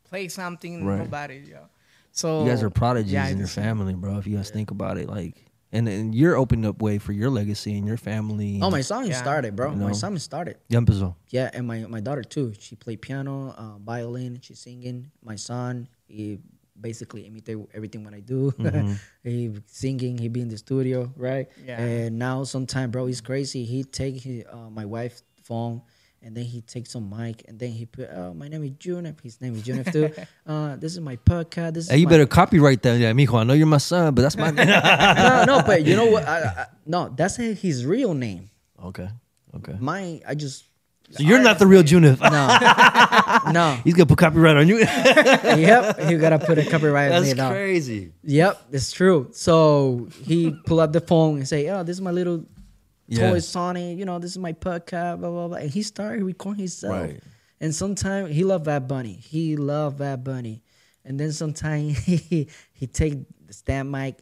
play something. Right. Nobody, yeah. So You guys are prodigies yeah, in your it's the same. family, bro. If you guys think about it, like, and and you're opening up way for your legacy and your family. Oh, my son Yeah. started, bro. You My know. son started. Ya. Yeah, and my, my daughter too. She played piano, uh, violin. She's singing. My son, he basically imitate everything what I do. *laughs* Mm-hmm. he singing. He be in the studio, right? Yeah. And now sometime, bro, he's crazy. He take his, uh, my wife's phone. And then he takes some mic, and then he put, "Oh, my name is Junef. His name is Junef too. *laughs* Uh, this is my podcast. This is Hey, you my- better copyright that, yeah, mijo. I know you're my son, but that's my. *laughs* no, no, but you know what? I, I, no, that's his real name. okay, okay. My, I just So you're not the real Junef. no, *laughs* no. He's gonna put copyright on you. *laughs* yep, you gotta put a copyright on that's it now. crazy. Yep, it's true. So he pull out the phone and say, "Oh, this is my little Yeah. toy Sony. You know, this is my podcast." Uh, blah blah blah. And he started recording himself. Right. And sometimes he loved Bad Bunny. He loved Bad Bunny. And then sometimes *laughs* he he take the stand mic,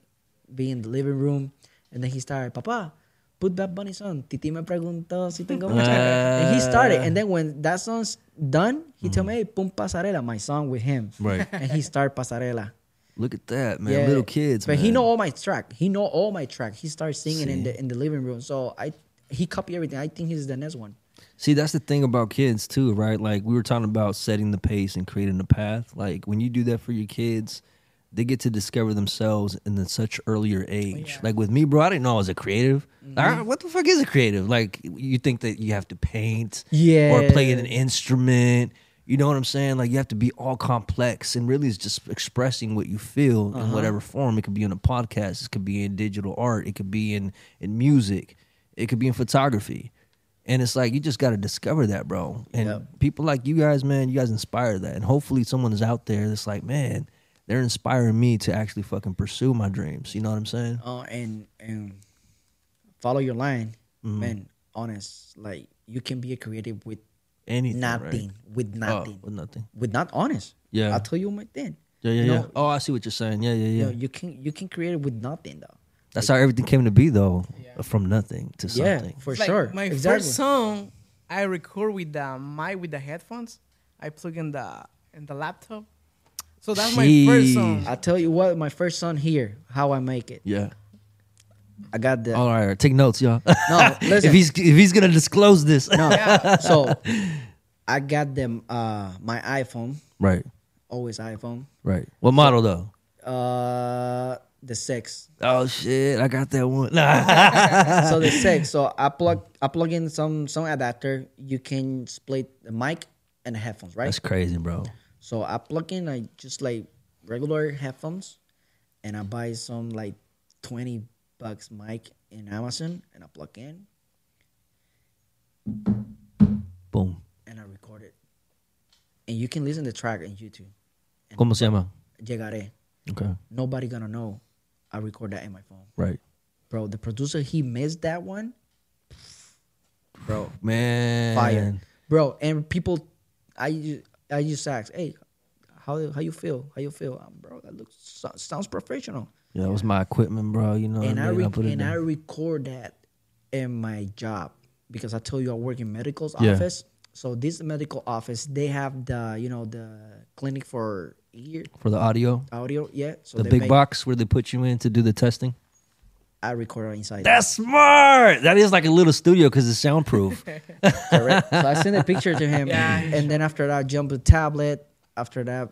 be in the living room, and then he started, "Papa, put Bad Bunny song. Titi me preguntó si tengo ah. mucha." and he started. And then when that song's done, he told me, mm. "Hey, pum pasarela," my song with him. Right. And he started pasarela. Look at that, man. Little kids, But man. he know all my track. He know all my track. He starts singing in the in the living room. So I he copy everything. I think he's the next one. See, that's the thing about kids too, right? Like we were talking about setting the pace and creating the path. Like when you do that for your kids, they get to discover themselves in such earlier age. yeah. Like with me, bro, I didn't know I was a creative. Mm-hmm. Like, what the fuck is a creative? Like you think that you have to paint, Yeah. or play an instrument. You know what I'm saying? Like you have to be all complex, and really, it's just expressing what you feel in whatever form. It could be in a podcast, it could be in digital art, it could be in in music, it could be in photography, and it's like you just got to discover that, bro. And Yep. people like you guys, man, you guys inspire that, and hopefully, someone is out there that's like, man, they're inspiring me to actually fucking pursue my dreams. You know what I'm saying? Uh, and and follow your line, Mm-hmm. man. Honest, like you can be a creative with Anything, right? nothing, with Oh, nothing, with nothing. with not honest. Yeah. I'll tell you my thing. Yeah, yeah, You yeah. know, Oh, I see what you're saying. Yeah, yeah, You, yeah. know, you can you can create it with nothing though. That's how everything came to be, though, from nothing to Yeah, something. for Like, sure. My exactly. first song, I record with the mic with the headphones. I plug in the in the laptop. So that's my first song. I tell you what, my first song here, how I make it. Yeah. I got the All right, all right. take notes, y'all. no. *laughs* Listen, if he's if he's gonna disclose this, no. So I got them. Uh, my iPhone, right, always iPhone. right. What model though? Uh, the six. Oh shit, I got that one. Nah. *laughs* so the six. So I plug I plug in some some adapter. You can split the mic and the headphones, right? That's crazy, bro. So I plug in like just like regular headphones, and I buy some like twenty bucks mic in Amazon, and I plug in Boom. and I record it. And you can listen to the track on YouTube. ¿Cómo se llama? Llegaré. Okay, Nobody gonna know. I record that in my phone, right. bro. The producer he missed that one, bro. Man, fire, bro. And people, I I to ask, hey, how how you feel? How you feel, um, bro? That looks so- sounds professional. Yeah, that was my equipment, bro. You know, and I I mean? it and I record that in my job because I told you I work in medical's Yeah. office. So this medical office, they have the you know the clinic for ear for the audio, audio. Yeah, so the big make- box where they put you in to do the testing. I record it inside. That's smart. That is like a little studio because it's soundproof. *laughs* correct. *laughs* so I sent a picture to him, Yeah, and then after that, jump the tablet. After that,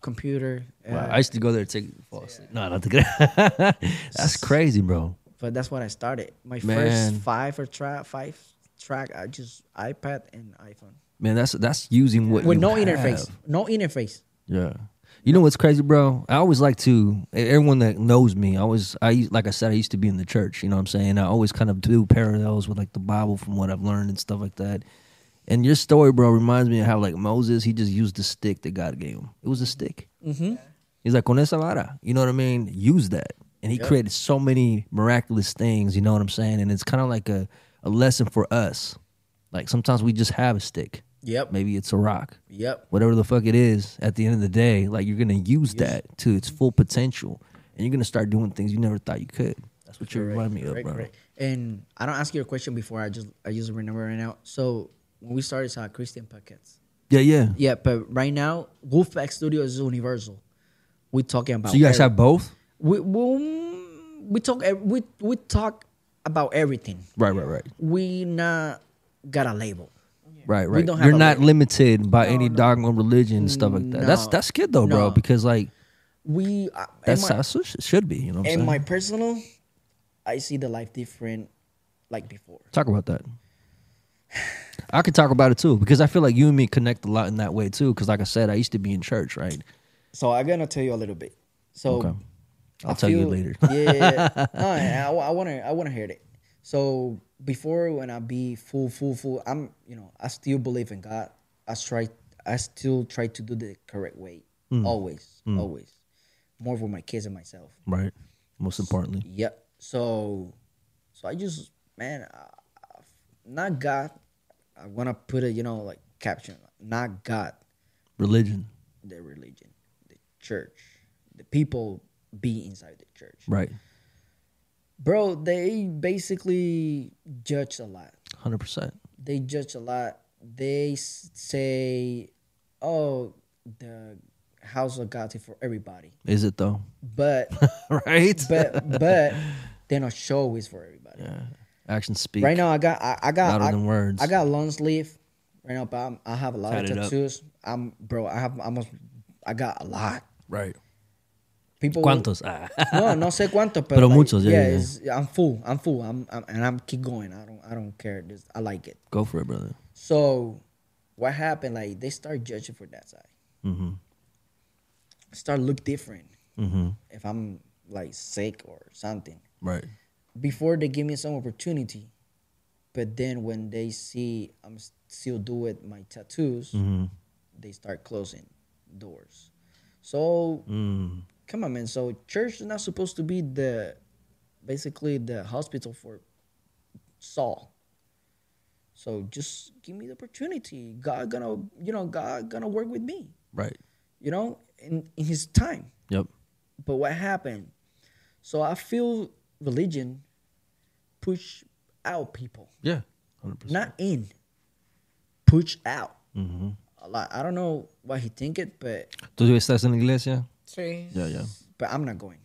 computer. Uh, I used to go there to take fall asleep. No, not to get. *laughs* That's crazy, bro. but that's when I started. My Man. first five or track, five track. I just iPad and iPhone Man, that's that's using what with you no have. interface. No interface. Yeah. You know what's crazy, bro? I always like to everyone that knows me. I always I like I said I used to be in the church. You know what I'm saying? I always kind of do parallels with like the Bible from what I've learned and stuff like that. And your story, bro, reminds me of how like Moses he just used the stick that God gave him. It was a stick. Mm-hmm. He's like con esa vara. You know what I mean? Use that, and he created so many miraculous things. You know what I'm saying? And it's kind of like a a lesson for us. Like sometimes we just have a stick. Yep. Maybe it's a rock Yep. whatever the fuck it is at the end of the day like you're gonna use that to its full potential and you're gonna start doing things you never thought you could that's what you Correct, remind me of correct, bro correct. And I don't ask you a question before. I just I just remember right now. So when we started, it's uh, Christian Paquets. yeah yeah Yeah, but right now, Wolfpack Studios is Universal. We're talking about. so you guys every- have both we we, we talk we we talk about everything. right right right We not got a label. Right We right don't have you're not limited by any dogma religion and stuff like that that's No. that's good though bro because like We uh, that's my, how it should- be you know what I'm in my personal, I see the life different, like before. talk about that I could talk about it too because I feel like you and me connect a lot in that way too because like I said I used to be in church right So I'm gonna tell you a little bit. So Okay. I'll I tell you later. yeah, *laughs* no, I, I want to I want to hear it. So before when I be full full full, I'm you know I still believe in God. I try I still try to do the correct way. Hmm. Always, always. More for my kids and myself. right most importantly Yep. So, so I just man, uh, not God. I want to put a you know like caption, not God, religion the religion, the church, the people be inside the church. right Bro, they basically judge a lot. 100% They judge a lot. They say, "Oh, the house of God is for everybody," is it though but *laughs* right but but then a show is for everybody. Yeah. Actions speak. Right now, I got I, I got Louder I, than words. I got long sleeve. Right now, but I'm, I have a lot Tat of tattoos. I'm bro. I have almost. I got a lot. Right. People. ¿Cuántos? Ah. No, no sé cuánto, but *laughs* Pero like, muchos, yeah, yeah, yeah. I'm full. I'm full. I'm, I'm and I'm keep going. I don't I don't care. Just, I like it. Go for it, brother. So, what happened? Like they start judging for that side. Mm-hmm. Start look different Mm-hmm. if I'm like sick or something. Right. Before they give me some opportunity, but then when they see I'm still doing my tattoos, Mm-hmm. they start closing doors. So Mm. Come on, man. So church is not supposed to be the basically the hospital for Saul. So just give me the opportunity. God gonna, you know, God gonna work with me, Right. you know, in, in his time. Yep. But what happened? So I feel religion push out people, Yeah. Hundred percent. not in. Push out. Mm-hmm. A lot. I don't know why he think it, but ¿Tú estás en la iglesia? Sí. Yeah, yeah. but I'm not going.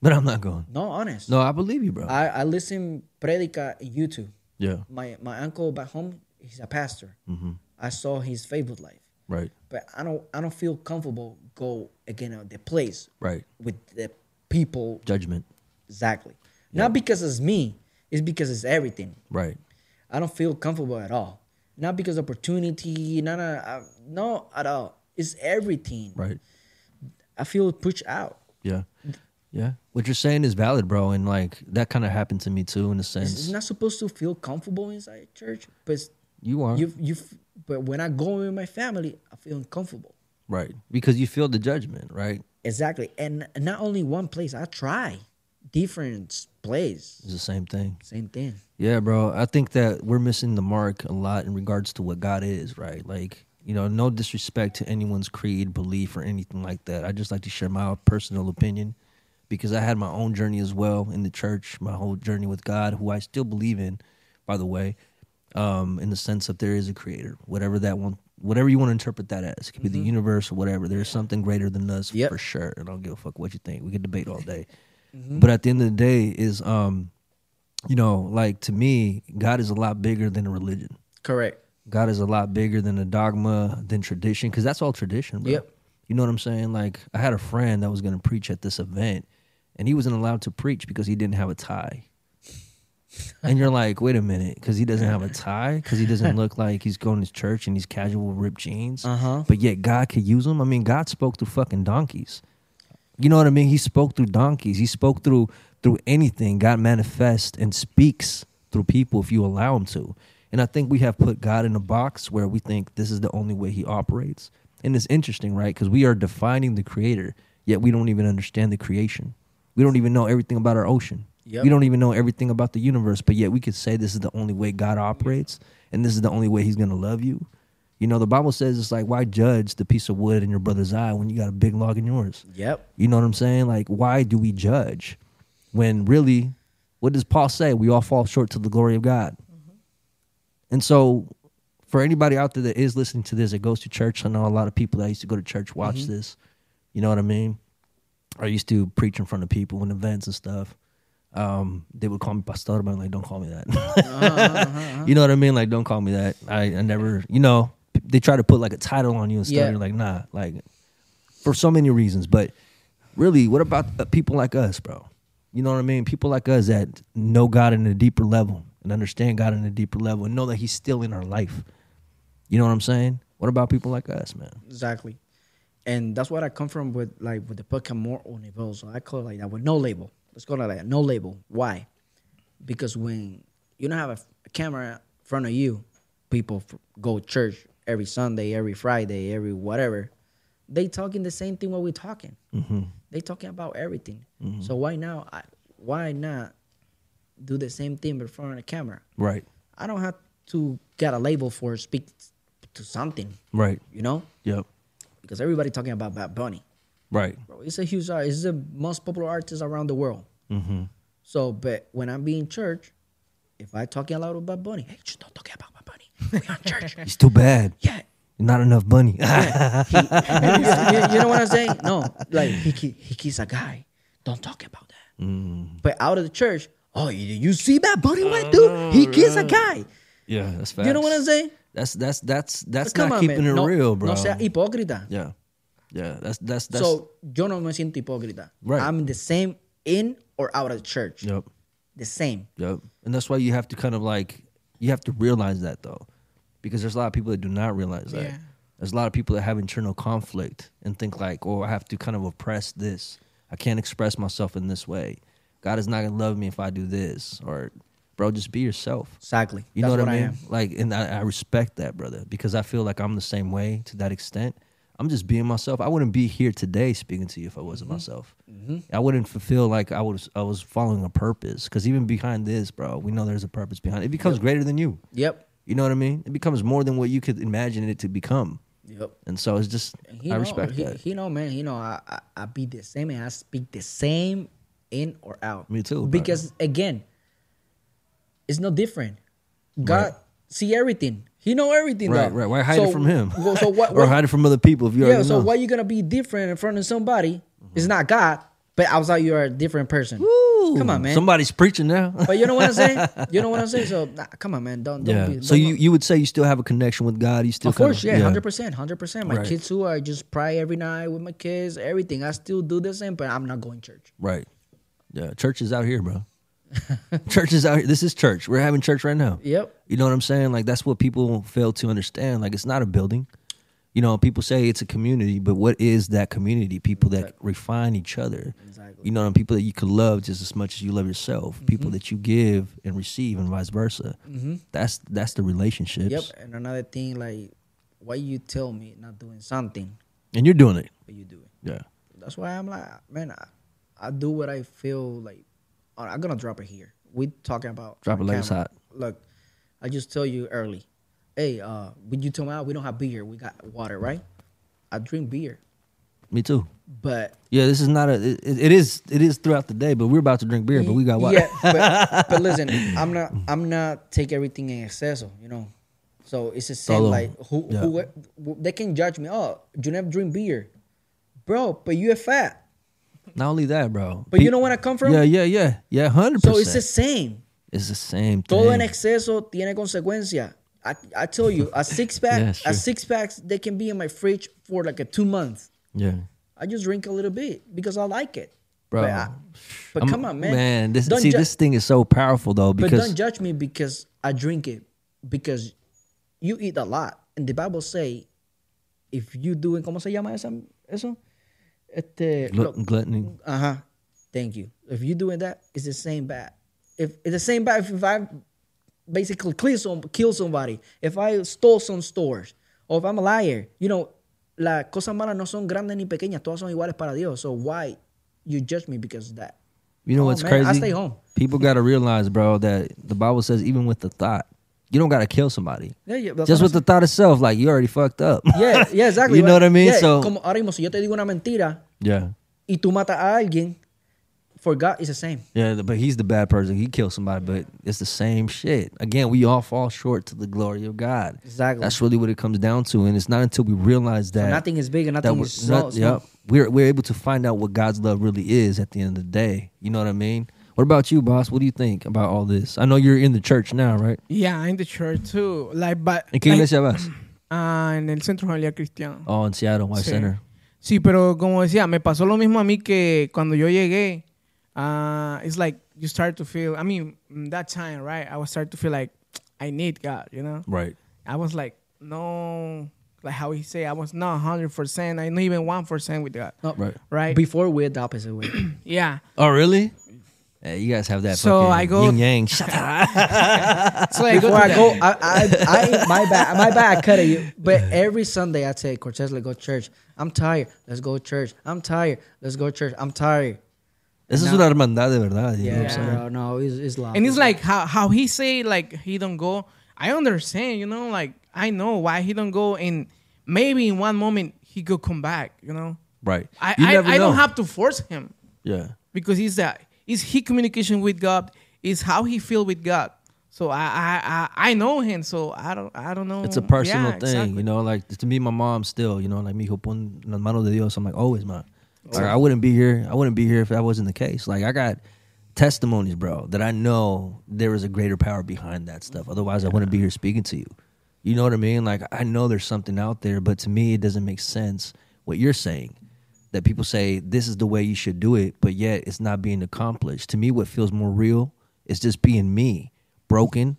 But I'm not going. No, honest. No, I believe you, bro. I, I listen predica YouTube. yeah. My my uncle back home, he's a pastor. Mm-hmm. I saw his favorite life, Right. but I don't I don't feel comfortable go again at the place Right. with the people Judgment. exactly. Not because it's me, it's because it's everything. Right. I don't feel comfortable at all. Not because opportunity, a, uh, no at all. It's everything. Right. I feel pushed out. Yeah. Yeah. What you're saying is valid, bro. And like that kind of happened to me too, in a sense. it's not supposed to feel comfortable inside church, but you are. you you. But when I go with my family, I feel uncomfortable. right. Because you feel the judgment, right? Exactly, and not only one place. I try different place. It's the same thing. Same thing. Yeah, bro. I think that we're missing the mark a lot in regards to what God is, right? Like, you know, no disrespect to anyone's creed, belief, or anything like that. I just like to share my personal opinion because I had my own journey as well in the church, my whole journey with God, who I still believe in, by the way, um, in the sense that there is a creator, whatever that one, whatever you want to interpret that as. It could be the universe or whatever. There's something greater than us Yep. for sure. And I don't give a fuck what you think. We could debate all day. *laughs* But at the end of the day, is um, you know, like to me, God is a lot bigger than a religion. Correct. God is a lot bigger than a dogma, than tradition, because that's all tradition, bro. Yep. You know what I'm saying? Like, I had a friend that was going to preach at this event, and he wasn't allowed to preach because he didn't have a tie. and you're like, wait a minute, because he doesn't have a tie, because he doesn't look like he's going to church and he's casual ripped jeans. Uh huh. But yet God could use him. I mean, God spoke through fucking donkeys. You know what I mean? He spoke through donkeys. He spoke through through anything. God manifests and speaks through people if you allow him to. And I think we have put God in a box where we think this is the only way he operates. And it's interesting, right? Because we are defining the creator, yet we don't even understand the creation. We don't even know everything about our ocean. Yep. We don't even know everything about the universe, but yet we could say this is the only way God operates and this is the only way he's going to love you. You know, the Bible says it's like, why judge the piece of wood in your brother's eye when you got a big log in yours? Yep. You know what I'm saying? Like, why do we judge when really, what does Paul say? We all fall short to the glory of God. And so, for anybody out there that is listening to this, that goes to church, I know a lot of people that used to go to church watch this. You know what I mean? I used to preach in front of people in events and stuff. Um, they would call me pastor, but I'm like, don't call me that. *laughs* you know what I mean? Like, don't call me that. I, I never, you know, they try to put like a title on you and stuff. Yeah. You're like, nah, like, for so many reasons. But really, what about uh, people like us, bro? You know what I mean? People like us that know God in a deeper level and understand God in a deeper level and know that He's still in our life. You know what I'm saying? What about people like us, man? Exactly. And that's what I come from with like with the podcast more on level. So I call it like that with no label. Let's call it like that. No label. Why? Because when you don't have a, a camera in front of you, people f- go to church every Sunday, every Friday, every whatever. They talking the same thing what we talking. Mm-hmm. They talking about everything. So why now? I, why not do the same thing in front of the camera? Right, I don't have to get a label for speak to something. right, You know, yep, because everybody talking about Bad Bunny. right, Bro, it's a huge art. It's the most popular artist around the world. mm-hmm. So, but when I'm being church, if I talking loud about Bunny, hey, just don't talk about Bad Bunny. We're on church. *laughs* He's too bad. Yeah. Not enough bunny. He- you, you know what I'm saying? No, like he he he's a guy. Don't talk about that. Mm. But out of the church, oh, you, you see that Bunny, White dude? He kiss a guy. yeah, that's facts. You know what I'm saying? That's that's that's that's Come not on, keeping man. it no, real, bro. No sea hipócrita. yeah, yeah. That's that's that's. so yo no me siento hipócrita. Right. I'm the same in or out of the church. yep, The same. yep. And that's why you have to kind of like you have to realize that though. because there's a lot of people that do not realize that. Yeah. There's a lot of people that have internal conflict and think like, "Oh, I have to kind of oppress this. I can't express myself in this way. God is not gonna love me if I do this." Or, bro, just be yourself. Exactly. You That's know what, what I mean? am. Like, and I, I respect that, brother, because I feel like I'm the same way to that extent. I'm just being myself. I wouldn't be here today speaking to you if I wasn't Mm-hmm. myself. I wouldn't fulfill like I was. I was following a purpose. Because even behind this, bro, we know there's a purpose behind it. It becomes greater than you. Yep. You know what I mean? It becomes more than what you could imagine it to become. Yep. And so it's just he I know, respect he, that. He know, man. He know I, I I be the same and I speak the same in or out. Me too, bro. Because again, it's no different. God see everything. He know everything. Right, though. right. Why hide so, it from him? *laughs* well, So what? *laughs* or hide it from other people if you yeah. So know. why you gonna be different in front of somebody? It's not God, but outside you are a different person. Woo! Come on, man. Somebody's preaching now. But you know what I'm saying? *laughs* You know what I'm saying? So nah, come on, man. Don't don't yeah. be. so don't- you, you would say you still have a connection with God. You still Of kinda- course, yeah, hundred percent, hundred percent. My Right. kids too. I just pray every night with my kids. Everything. I still do the same, but I'm not going church. Right. Yeah. Church is out here, bro. *laughs* church is out here. This is church. We're having church right now. Yep. You know what I'm saying? Like that's what people fail to understand. Like it's not a building. You know, people say it's a community, but what is that community? People that refine each other. Exactly. You know, and people that you could love just as much as you love yourself. People Mm-hmm. that you give and receive, and vice versa. That's that's the relationships. Yep. And another thing, like, why you tell me not doing something, And you're doing it. but you do it? Yeah. That's why I'm like, man, I, I do what I feel like. All right, I'm gonna drop it here. We talking about Drop it like hot. Look, I just tell you early. Hey, uh, when you tell me out, we don't have beer, we got water, right? I drink beer, Me too. but Yeah, this is not a. It, it is. It is throughout the day, but we're about to drink beer. But we got water. Yeah, but, *laughs* but listen, I'm not. I'm not take everything in exceso. You know, so it's the same. Like who, Yeah. who, they can judge me. Oh, you never drink beer, bro. But you are fat. Not only that, bro. But you know where I come from? Yeah, yeah, yeah, yeah. 100%. So it's the same. It's the same thing. Todo en exceso tiene consecuencia. I, I tell you, a *laughs* six pack, Yeah, sure. a six packs, they can be in my fridge for like a two months. Yeah, I just drink a little bit because I like it, bro. But, I- but come on, man. Man, this Don't see, ju- this thing is so powerful though But because don't judge me because I drink it because you eat a lot. And the Bible say, if you doing, ¿cómo se llama eso? Este, look, gluttony. uh-huh. Thank you. If you're doing that, it's the same bad. If it's the same bad if I basically kill, some, kill somebody, if I stole some stores, or if I'm a liar, you know, las cosas malas no son grandes ni pequeñas, todas son iguales para Dios. So why you judge me because of that? You know Oh, what's man, crazy? I stay home. People got to realize, bro, that the Bible says even with the thought, you don't got to kill somebody. Yeah, yeah, Just with the thought itself, like you already fucked up. *laughs* Yeah, yeah, exactly. *laughs* You know what I mean? Yeah, So- como ahora mismo, si yo te digo una mentira yeah, y tú matas a alguien, for God it's the same. yeah. But he's the bad person. He killed somebody, but it's the same shit. Again, we all fall short to the glory of God. Exactly. That's really what it comes down to, and it's not until we realize that So nothing is big and nothing is small. not- yep, we're we're able to find out what God's love really is at the end of the day. You know what I mean? What about you, boss? What do you think about all this? I know you're in the church now, right? Yeah, I'm in the church too. Like, but ¿En qué like, iglesia vas? *clears throat* ah, en el Centro Familiar Cristiano. Oh, in Seattle, White Sí. Center. Sí, pero como decía, me pasó lo mismo a mí que cuando yo llegué, uh, it's like you start to feel, I mean, that time, right? I was start to feel like I need God, you know? Right. I was like, no, like how he say, I was not 100%, I not even 1% with God, No, Right. right? Before we had the opposite way. yeah. Oh, really? Hey, you guys have that So I go- yin yang. *laughs* Shut up. So I go Before I go, I, I, I, my bad, my bad, I cut it. You, but every Sunday I say, Cortez, let's go to church. I'm tired. Let's go to church. I'm tired. Let's go to church. I'm tired. Esa es una hermandad de verdad. You know Yeah, saying? bro. No, it's, it's loud. And it's like how how he say like he don't go. I understand, you know, like I know why he don't go, and maybe in one moment he could come back, you know. Right. I You I, never I don't have to force him Yeah. because he's that is he communication with God is how he feel with God. So I I I, I know him, so I don't I don't know. It's a personal Yeah, thing, exactly. you know. Like to me, my mom still, you know, like hijo pon las manos de Dios. I'm like always, man. Like, I wouldn't be here. I wouldn't be here if that wasn't the case. Like I got testimonies, bro, that I know there is a greater power behind that stuff. Otherwise, I wouldn't be here speaking to you. You know what I mean? Like I know there's something out there, but to me, it doesn't make sense what you're saying. That people say this is the way you should do it, but yet it's not being accomplished. To me, what feels more real is just being me, broken,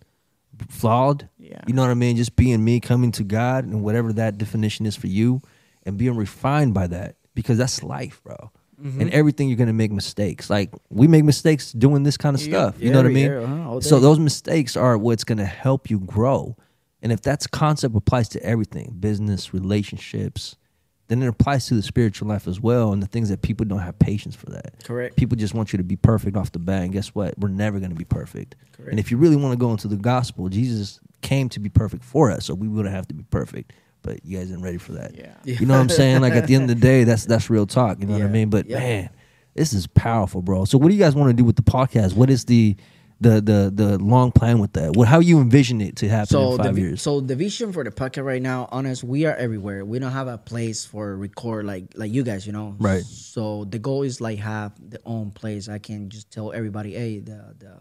flawed. Yeah. You know what I mean? Just being me, coming to God, and whatever that definition is for you, and being refined by that, because that's life, bro. Mm-hmm. And everything you're gonna make mistakes. Like we make mistakes doing this kind of Yeah. stuff. You Yeah, know what I mean? uh-huh, so those mistakes are what's gonna help you grow. And if that's concept applies to everything, business, relationships, then it applies to the spiritual life as well. And the things that people don't have patience for that. Correct. People just want you to be perfect off the bat. And guess what? We're never going to be perfect. Correct. And if you really want to go into the gospel, Jesus came to be perfect for us. So we wouldn't have to be perfect. But you guys aren't ready for that. Yeah. Yeah. You know what I'm saying? Like at the end of the day, that's that's real talk. You know what I mean? But Yeah. man, this is powerful, bro. So what do you guys want to do with the podcast? What is the the the the long plan with that? What how you envision it to happen So in five vi- years? so the vision for the podcast right now, honest, we are everywhere. We don't have a place for record like like you guys, you know. Right. So the goal is like have the own place. I can just tell everybody, hey, the the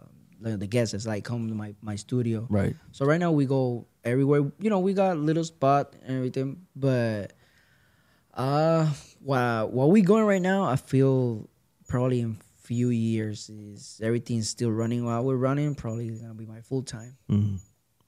the, the guests is like come to my my studio. right. So right now we go everywhere. You know, we got little spot and everything, but uh, while while we going right now, I feel probably in few years is everything's still running while we're running. Probably gonna be my full time. Mhm.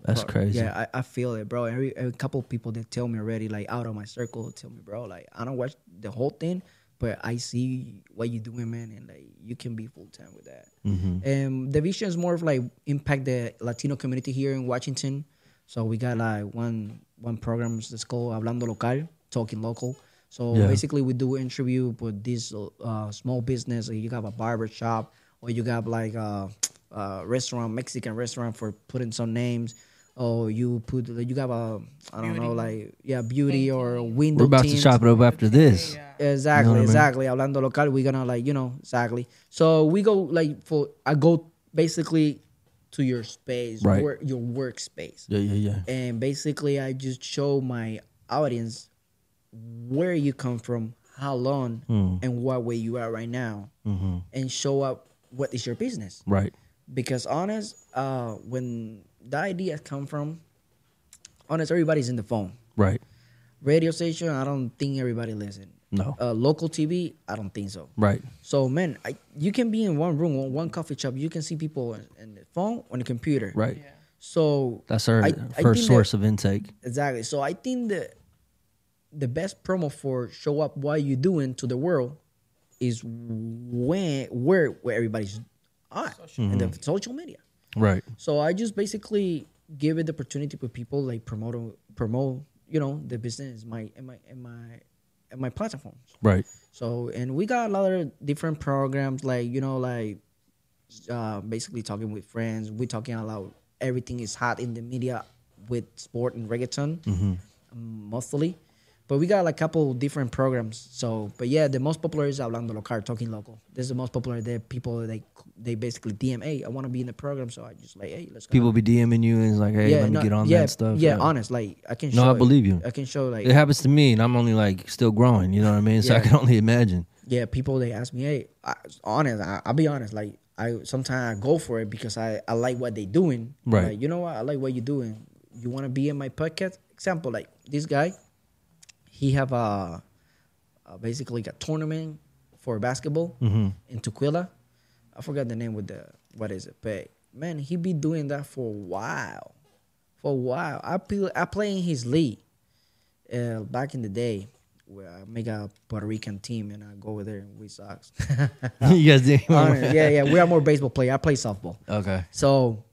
That's Bro, crazy. Yeah, I, I feel it, bro. Every, every couple of people that tell me already, like out of my circle, tell me, bro, like I don't watch the whole thing, but I see what you're doing, man, and like you can be full time with that. Mhm. And the vision is more of like impact the Latino community here in Washington. So we got like one one program that's called Hablando Local, talking local. So Yeah. basically, we do interview with this uh, small business. You got a barber shop, or you got like a, a restaurant, Mexican restaurant for putting some names. Or you put you got a I don't know like yeah beauty or window. We're about to tint. chop it up after this. Yeah. Exactly, You know what I mean? exactly. Hablando local, we're gonna like, you know, exactly. So we go like for I go basically to your space, Right. work, your workspace. Yeah, yeah, yeah. And basically I just show my audience where you come from, how long, Mm. and what way you are right now, hmm and show up what is your business. Right. Because honest, uh, when the ideas come from, honest, everybody's in the phone. Right. Radio station, I don't think everybody listen. No. Uh, local TV, I don't think so. Right. So man, I, you can be in one room, one, coffee shop. You can see people in, in the phone, on the computer. Right. Yeah. So That's our I- I first think source that- of intake. exactly. So I think that the best promo for show up what you doing to the world is when where where everybody's on in the social media. Right. So I just basically give it the opportunity for people like promote promote you know the business my in my in my in my platforms. Right. So and we got a lot of different programs like you know like uh, basically talking with friends. We talking about everything is hot in the media with sport and reggaeton um, mostly. But we got like a couple different programs. So, but yeah, the most popular is Hablando Local, talking local. This is the most popular. The people they they basically DM, hey, I want to be in the program. So I just like, hey, let's go. People be DMing you and it's like, hey, let me no, get on yeah, that stuff. Yeah, honest, like I can. No, show I it. believe you. I can show like It happens to me, and I'm only like still growing. You know what I mean? So I can only imagine. yeah, people they ask me, hey, I, honest, I, I'll be honest, like I sometimes I go for it because I, I like what they doing. Right. Like, you know what? I like what you're doing. You want to be in my podcast? Example, like this guy, he have a, a basically a tournament for basketball Mm-hmm. in Tukwila. I forgot the name with the what is it? But man, he be doing that for a while. For a while, I play I play in his league. Uh, back in the day, where I make a Puerto Rican team and I go over there and we sucks. *laughs* you guys. Honest, yeah, yeah, we are more baseball player. I play softball. Okay. So,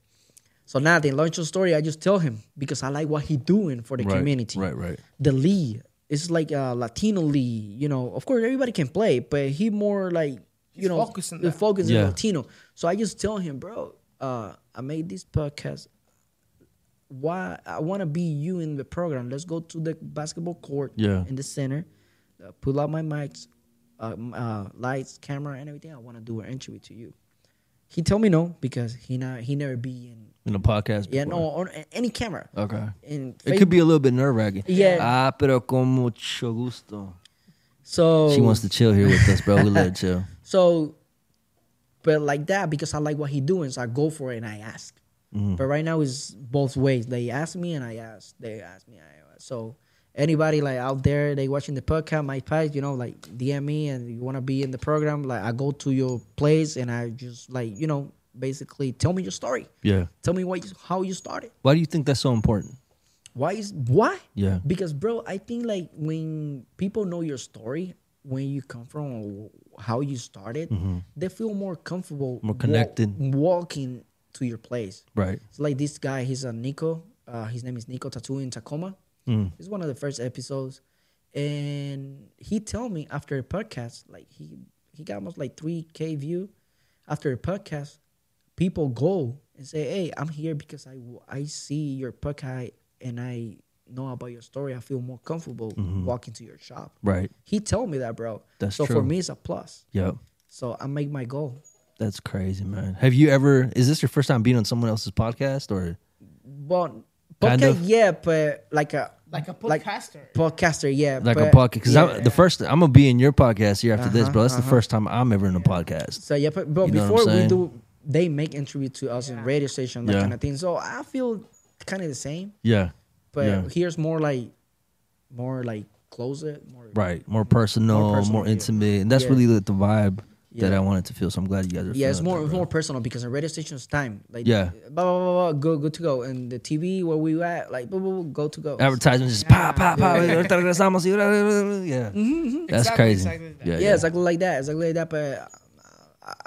so nothing. Launch your story. I just tell him because I like what he doing for the right. community. Right. Right. The league is like a Latino league. You know, of course everybody can play, but he more like you He's know focused on the focus Yeah. is Latino. So I just tell him, bro. Uh, I made this podcast. Why I want to be you in the program. Let's go to the basketball court Yeah. in the center. Uh, pull out my mics, uh, uh, lights, camera, and everything. I want to do an interview to you. He told me no because he not he never be in In the podcast. yeah no on any camera. Okay. In It could be a little bit nerve wracking. Yeah. Ah, pero con mucho gusto. so She wants to chill here with us, bro. We let her chill. *laughs* So, but like that because I like what he doing, so I go for it and I ask. Mm-hmm. But right now it's both ways. They ask me and I ask. They ask me. I ask. So anybody like out there, they watching the podcast, my page, you know, like DM me and you want to be in the program, like I go to your place and I just like you know basically tell me your story. Yeah. Tell me what you, how you started. Why do you think that's so important? Why is why? Yeah. Because bro, I think like when people know your story, when you come from, how you started, they feel more comfortable, Mm-hmm. More wa- connected. walking to your place. Right. It's like this guy. He's a Nico. Uh, his name is Nico Tattoo in Tacoma. Mm. It's one of the first episodes, and he told me after the podcast, like he he got almost like three k view. After the podcast, people go and say, "Hey, I'm here because I I see your podcast and I know about your story. I feel more comfortable walking to your shop." Right. He told me that, bro. That's so true. for me, it's a plus. Yep. So I make my goal. That's crazy, man. Have you ever? Is this your first time being on someone else's podcast, or Well, Kind podcast, of. yeah, but like a Like a Like- podcaster. podcaster, yeah, like a podcast? Because yeah. the first, I'm gonna be in your podcast here after this, Uh-huh, bro. That's the uh-huh. first time I'm ever in a podcast. So yeah, but, but You know what I'm before we do, they make interview to us in radio station, that Yeah. kind of thing. So I feel kind of the same, Yeah. but Yeah. here's more like, more like closer, more Right. More personal, more, More personal, yeah. intimate, and that's Yeah. really the, the vibe that I wanted to feel. So I'm glad you guys are. Yeah, it's more that, it's more personal because in radio station's time, like Yeah. blah blah blah, blah go good to go, and the TV where we at, like blah, blah, blah, go to go. Advertisements just pop, pop, pop. Yeah. *laughs* That's Exactly, crazy. exactly that. Yeah. yeah, exactly like that, exactly like that. But uh,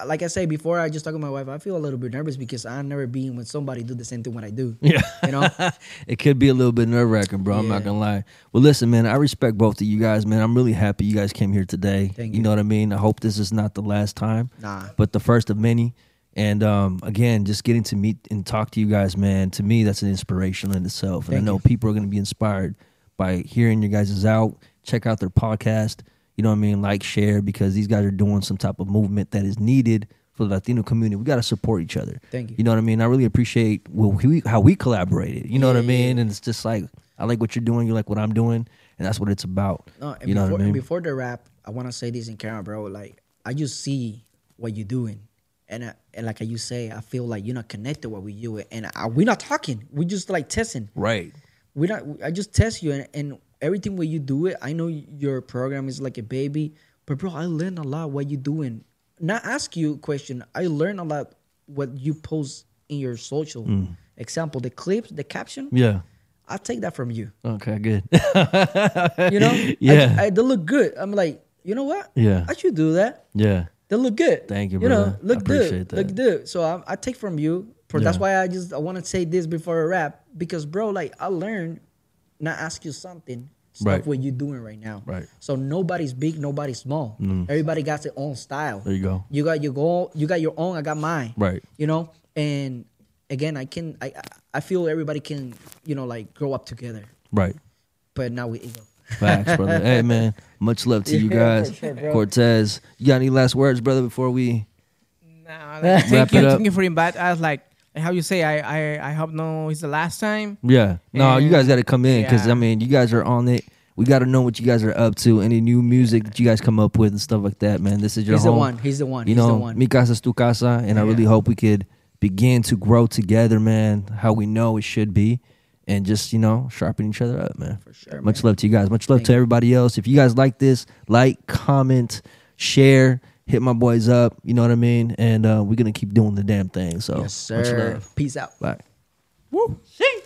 like I said before, I just talked to my wife. I feel a little bit nervous because I've never been when somebody do the same thing what I do. Yeah. You know? *laughs* it could be a little bit nerve wracking, bro. I'm not gonna lie. Well, listen, man, I respect both of you guys, man. I'm really happy you guys came here today. Thank you you. know what I mean? I hope this is not the last time, Nah. but the first of many. And um, again, just getting to meet and talk to you guys, man, to me, that's an inspiration in itself. And I know you. people are going to be inspired by hearing you guys is out. Check out their podcast. You know what I mean? Like, share, because these guys are doing some type of movement that is needed for the Latino community. We got to support each other. Thank you. You know what I mean? I really appreciate we, how we collaborated. You know what I Yeah, yeah, mean? And it's just like, I like what you're doing. You like what I'm doing. And that's what it's about. No, and you know before, what I mean? and before the rap, I want to say this in camera, bro. Like, I just see what you're doing. And, I, and like you say, I feel like you're not connected what we do. And I, we're not talking. We just like testing. right. we not I just test you and, and everything where you do it. I know your program is like a baby, but bro, I learn a lot what you doing. Not ask you a question. I learn a lot what you post in your social. Mm. Example, the clips, the caption. Yeah. I take that from you. Okay, good. *laughs* You know, Yeah. I, they look good. I'm like, you know what? Yeah. I should do that. yeah. They look good. Thank you, bro. You know, brother. I look good. that. Look good. So I, I take from you. For that's why I just I want to say this before a rap because bro, like I learned not ask you something stuff Right. what you're doing right now. Right. So nobody's big, nobody's small. Mm. Everybody got their own style. There you go. You got your goal. You got your own. I got mine. Right. You know, and again, I can. I I- I feel everybody can. You know, like grow up together. Right. But now we ego. Facts, brother. hey, *laughs* man. Much love to you guys. sure. Cortez, you got any last words, brother, before we. Nah, like, Wrap thank it you, up. thank you for inviting us. Like how you say, I, I, I hope no, it's the last time. Yeah. No, you guys got to come in because, Yeah. I mean, you guys are on it. We got to know what you guys are up to, any new music that you guys come up with and stuff like that, man. This is your He's the one. He's the one. You He's know, the one. mi casa es tu casa, and I really hope we could begin to grow together, man. How we know it should be, and just you know, sharpen each other up, man. For sure, Much man. love to you guys. Much love Thank to everybody else. If you guys like this, like, comment, share, hit my boys up. You know what I mean? And uh, we're gonna keep doing the damn thing. So yes, much sir. love. Peace out. Bye. Woo! Shit.